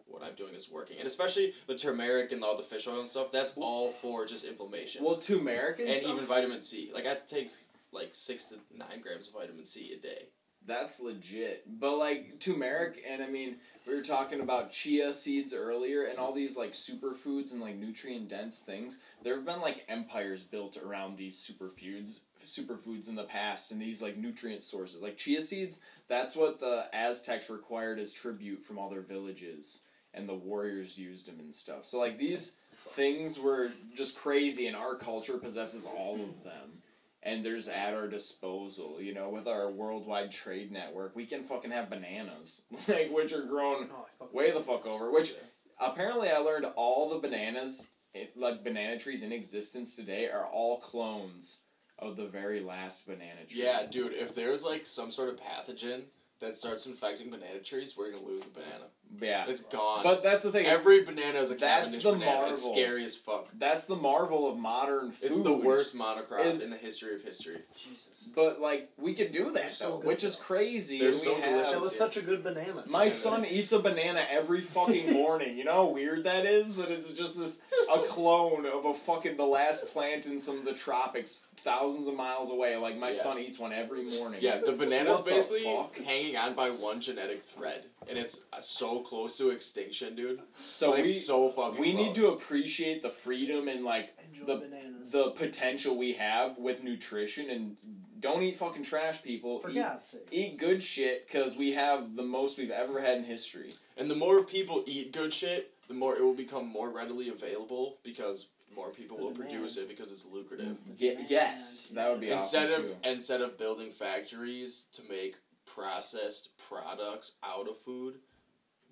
A: what I'm doing is working, and especially the turmeric and all the fish oil and stuff. That's all for just inflammation
C: well, turmeric Americans,
A: and
C: stuff,
A: even vitamin C. Like I take like six to nine grams of vitamin C a day.
C: That's legit. But like turmeric and I mean, we were talking about chia seeds earlier and all these like superfoods and like nutrient dense things. There have been like empires built around these superfoods superfoods in the past and these like nutrient sources. Like chia seeds, that's what the Aztecs required as tribute from all their villages and the warriors used them and stuff. So like these things were just crazy and our culture possesses all of them and there's at our disposal. You know, with our worldwide trade network, we can fucking have bananas, like which are grown
B: Oh,
C: way the fuck over. Which apparently I learned all the bananas, it, like banana trees in existence today, are all clones of the very last banana tree.
A: Yeah, dude. If there's like some sort of pathogen that starts infecting banana trees, we're gonna lose the banana.
C: Yeah.
A: It's gone.
C: But that's the thing.
A: every banana is a
C: That's
A: Cavendish
C: the
A: banana. It's
C: marvel.
A: scary as fuck.
C: that's the marvel of modern food.
A: It's the worst monocrop
C: is-
A: in the history of history.
B: Jesus.
C: But like we can do that
B: They're
C: though,
B: so good,
C: which is crazy.
A: They're so
C: we have,
A: delicious.
B: That was such a good banana.
C: My son eats a banana every fucking morning. You know how weird that is? That it's just this a clone of a fucking the last plant in some of the tropics thousands of miles away. Like my
A: Yeah.
C: son eats one every morning.
A: Yeah, the banana's
C: What the
A: basically hanging on by one genetic thread, and it's so close to extinction, dude.
C: So
A: like
C: we
A: so fucking.
C: we need to appreciate the freedom and like
B: Enjoy
C: the
B: bananas.
C: the potential we have with nutrition and don't eat fucking trash people.
B: For
C: eat,
B: God's sake.
C: eat good shit because we have the most we've ever had in history.
A: And the more people eat good shit, the more it will become more readily available because more people
B: The
A: will
B: demand.
A: produce it because it's lucrative.
C: Ye- yes, that would be
A: Instead
C: awesome
A: of
C: too.
A: instead of building factories to make processed products out of food,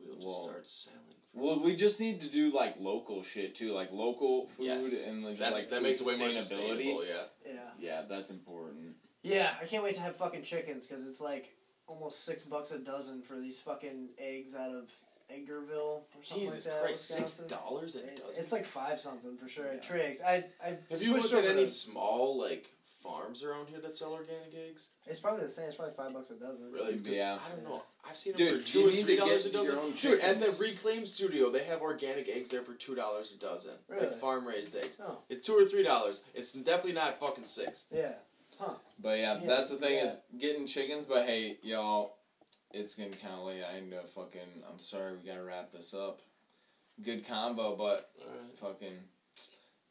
A: we'll just
C: Whoa.
A: start selling.
C: Well, we just need to do like local shit too, like local food
A: Yes.
C: and like, just,
A: That's,
C: like
A: that
C: food
A: makes it way more
C: sustainability.
A: sustainable. Yeah.
B: Yeah.
C: Yeah, that's important.
B: Yeah, I can't wait to have fucking chickens because it's like almost six bucks a dozen for these fucking eggs out of Edgarville or something
A: Jesus
B: like that.
A: Christ, six dollars a
B: It-
A: dozen.
B: It's like five something for sure
C: Yeah.
B: at Triggs. I I
A: Have you looked at any
B: to-
A: small like farms around here that sell organic eggs?
B: It's probably the same. It's probably five bucks a dozen.
A: Really? Because
C: Yeah.
A: I don't know. I've seen them
C: Dude,
A: for two
C: you
A: or
C: need
A: three
C: to
A: dollars a
C: get your
A: dozen.
C: own
A: Dude, at the
C: chickens.
A: Reclaim Studio, they have organic eggs there for two dollars a dozen,
B: Really?
A: like farm raised eggs.
B: Oh.
A: It's two or three dollars. It's definitely not fucking six.
B: Yeah. Huh.
C: But yeah,
B: Yeah,
C: that's the thing
B: yeah.
C: is getting chickens. But hey, y'all, it's getting kind of late. I need to fucking. I'm sorry, we gotta wrap this up. Good combo, but
A: Alright.
C: fucking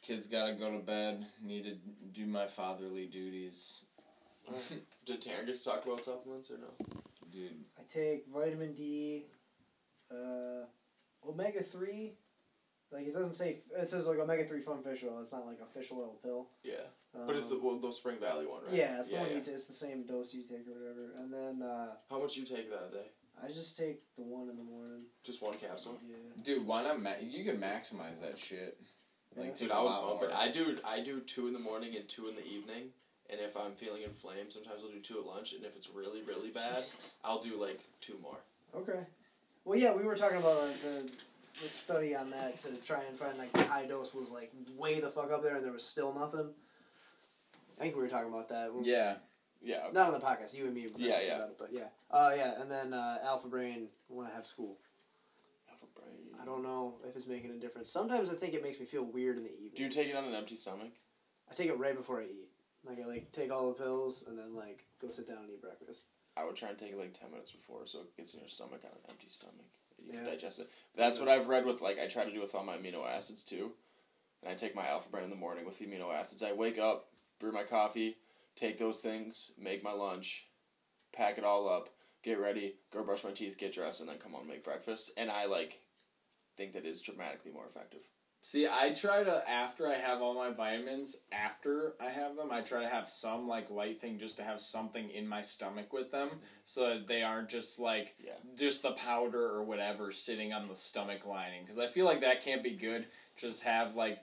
C: kids gotta go to bed. Need to do my fatherly duties,
A: Did Taryn get to talk about supplements or no?
C: Dude.
B: I take vitamin D, uh, omega three. Like it doesn't say it says like omega three fun fish oil. It's not like a fish oil pill.
A: Yeah,
B: Um,
A: but it's the, well, the Spring Valley one, right?
B: yeah, it's the
A: yeah,
B: one
A: yeah.
B: you ta- it's the same dose you take or whatever. And then uh,
A: How much you take that a day?
B: I just take the one in the morning.
A: Just one capsule.
B: Yeah.
C: Dude, why not? Ma- you can maximize that shit. Like,
B: Yeah.
A: Dude,
C: a
A: I would bump it. I do. I do two in the morning and two in the evening. And if I'm feeling inflamed, sometimes I'll do two at lunch. And if it's really, really bad,
B: Jesus.
A: I'll do like two more.
B: Okay. Well, yeah, we were talking about uh, the the study on that to try and find like the high dose was like way the fuck up there, and there was still nothing. I think we were talking about that. when-
C: Yeah,
A: Yeah.
B: Not on the podcast, you and me.
A: Yeah, yeah.
B: About it, but yeah. Uh, yeah, and then uh, Alpha Brain when I have school.
A: Have a brain.
B: I don't know if it's making a difference. Sometimes I think it makes me feel weird in the evening.
A: Do you take it on an empty stomach?
B: I take it right before I eat. Like I like take all the pills and then like go sit down and eat breakfast.
A: I would try and take it like ten minutes before, so it gets in your stomach on an empty stomach. You can
B: Yeah.
A: digest it. That's what I've read with like I try to do with all my amino acids too. And I take my alpha brain in the morning with the amino acids. I wake up, brew my coffee, take those things, make my lunch, pack it all up, get ready, go brush my teeth, get dressed, and then come on and make breakfast. And I like think that is dramatically more effective.
C: See, I try to after I have all my vitamins, after I have them, I try to have some like light thing just to have something in my stomach with them, so that they aren't just like
A: Yeah.
C: just the powder or whatever sitting on the stomach lining. Because I feel like that can't be good. Just have like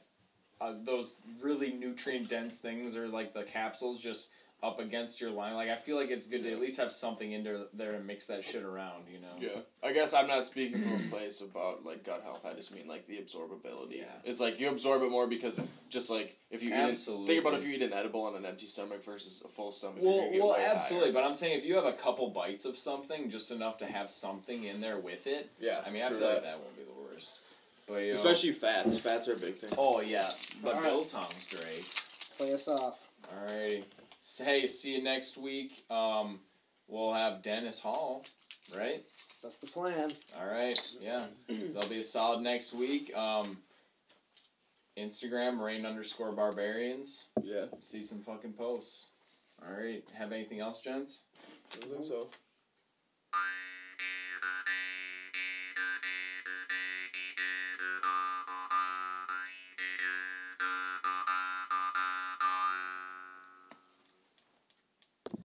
C: uh, those really nutrient dense things or like the capsules just up against your line. Like I feel like it's good to at least have something in there, there to mix that shit around. You know.
A: Yeah, I guess I'm not speaking from a place about like gut health. I just mean like the absorbability.
C: Yeah.
A: It's like you absorb it more because just like if you eat it,
C: Absolutely.
A: think about if you eat an edible on an empty stomach versus a full stomach. you're
C: Well, well, absolutely.
A: higher.
C: But I'm saying if you have a couple bites of something, just enough to have something in there with it.
A: yeah,
C: I mean, I feel
A: that.
C: like that won't be the worst. But you know,
A: especially fats. Fats are a big thing.
C: oh yeah, but
B: All right.
C: biltong's great.
B: Play us off.
C: Alrighty. So, hey, see you next week. Um, we'll have Dennis Hall, right?
B: That's the plan.
C: All right. Yeah, that'll be a solid next week. Um, Instagram rain underscore barbarians.
A: Yeah,
C: See some fucking posts. All right. Have anything else, gents?
A: I don't think so.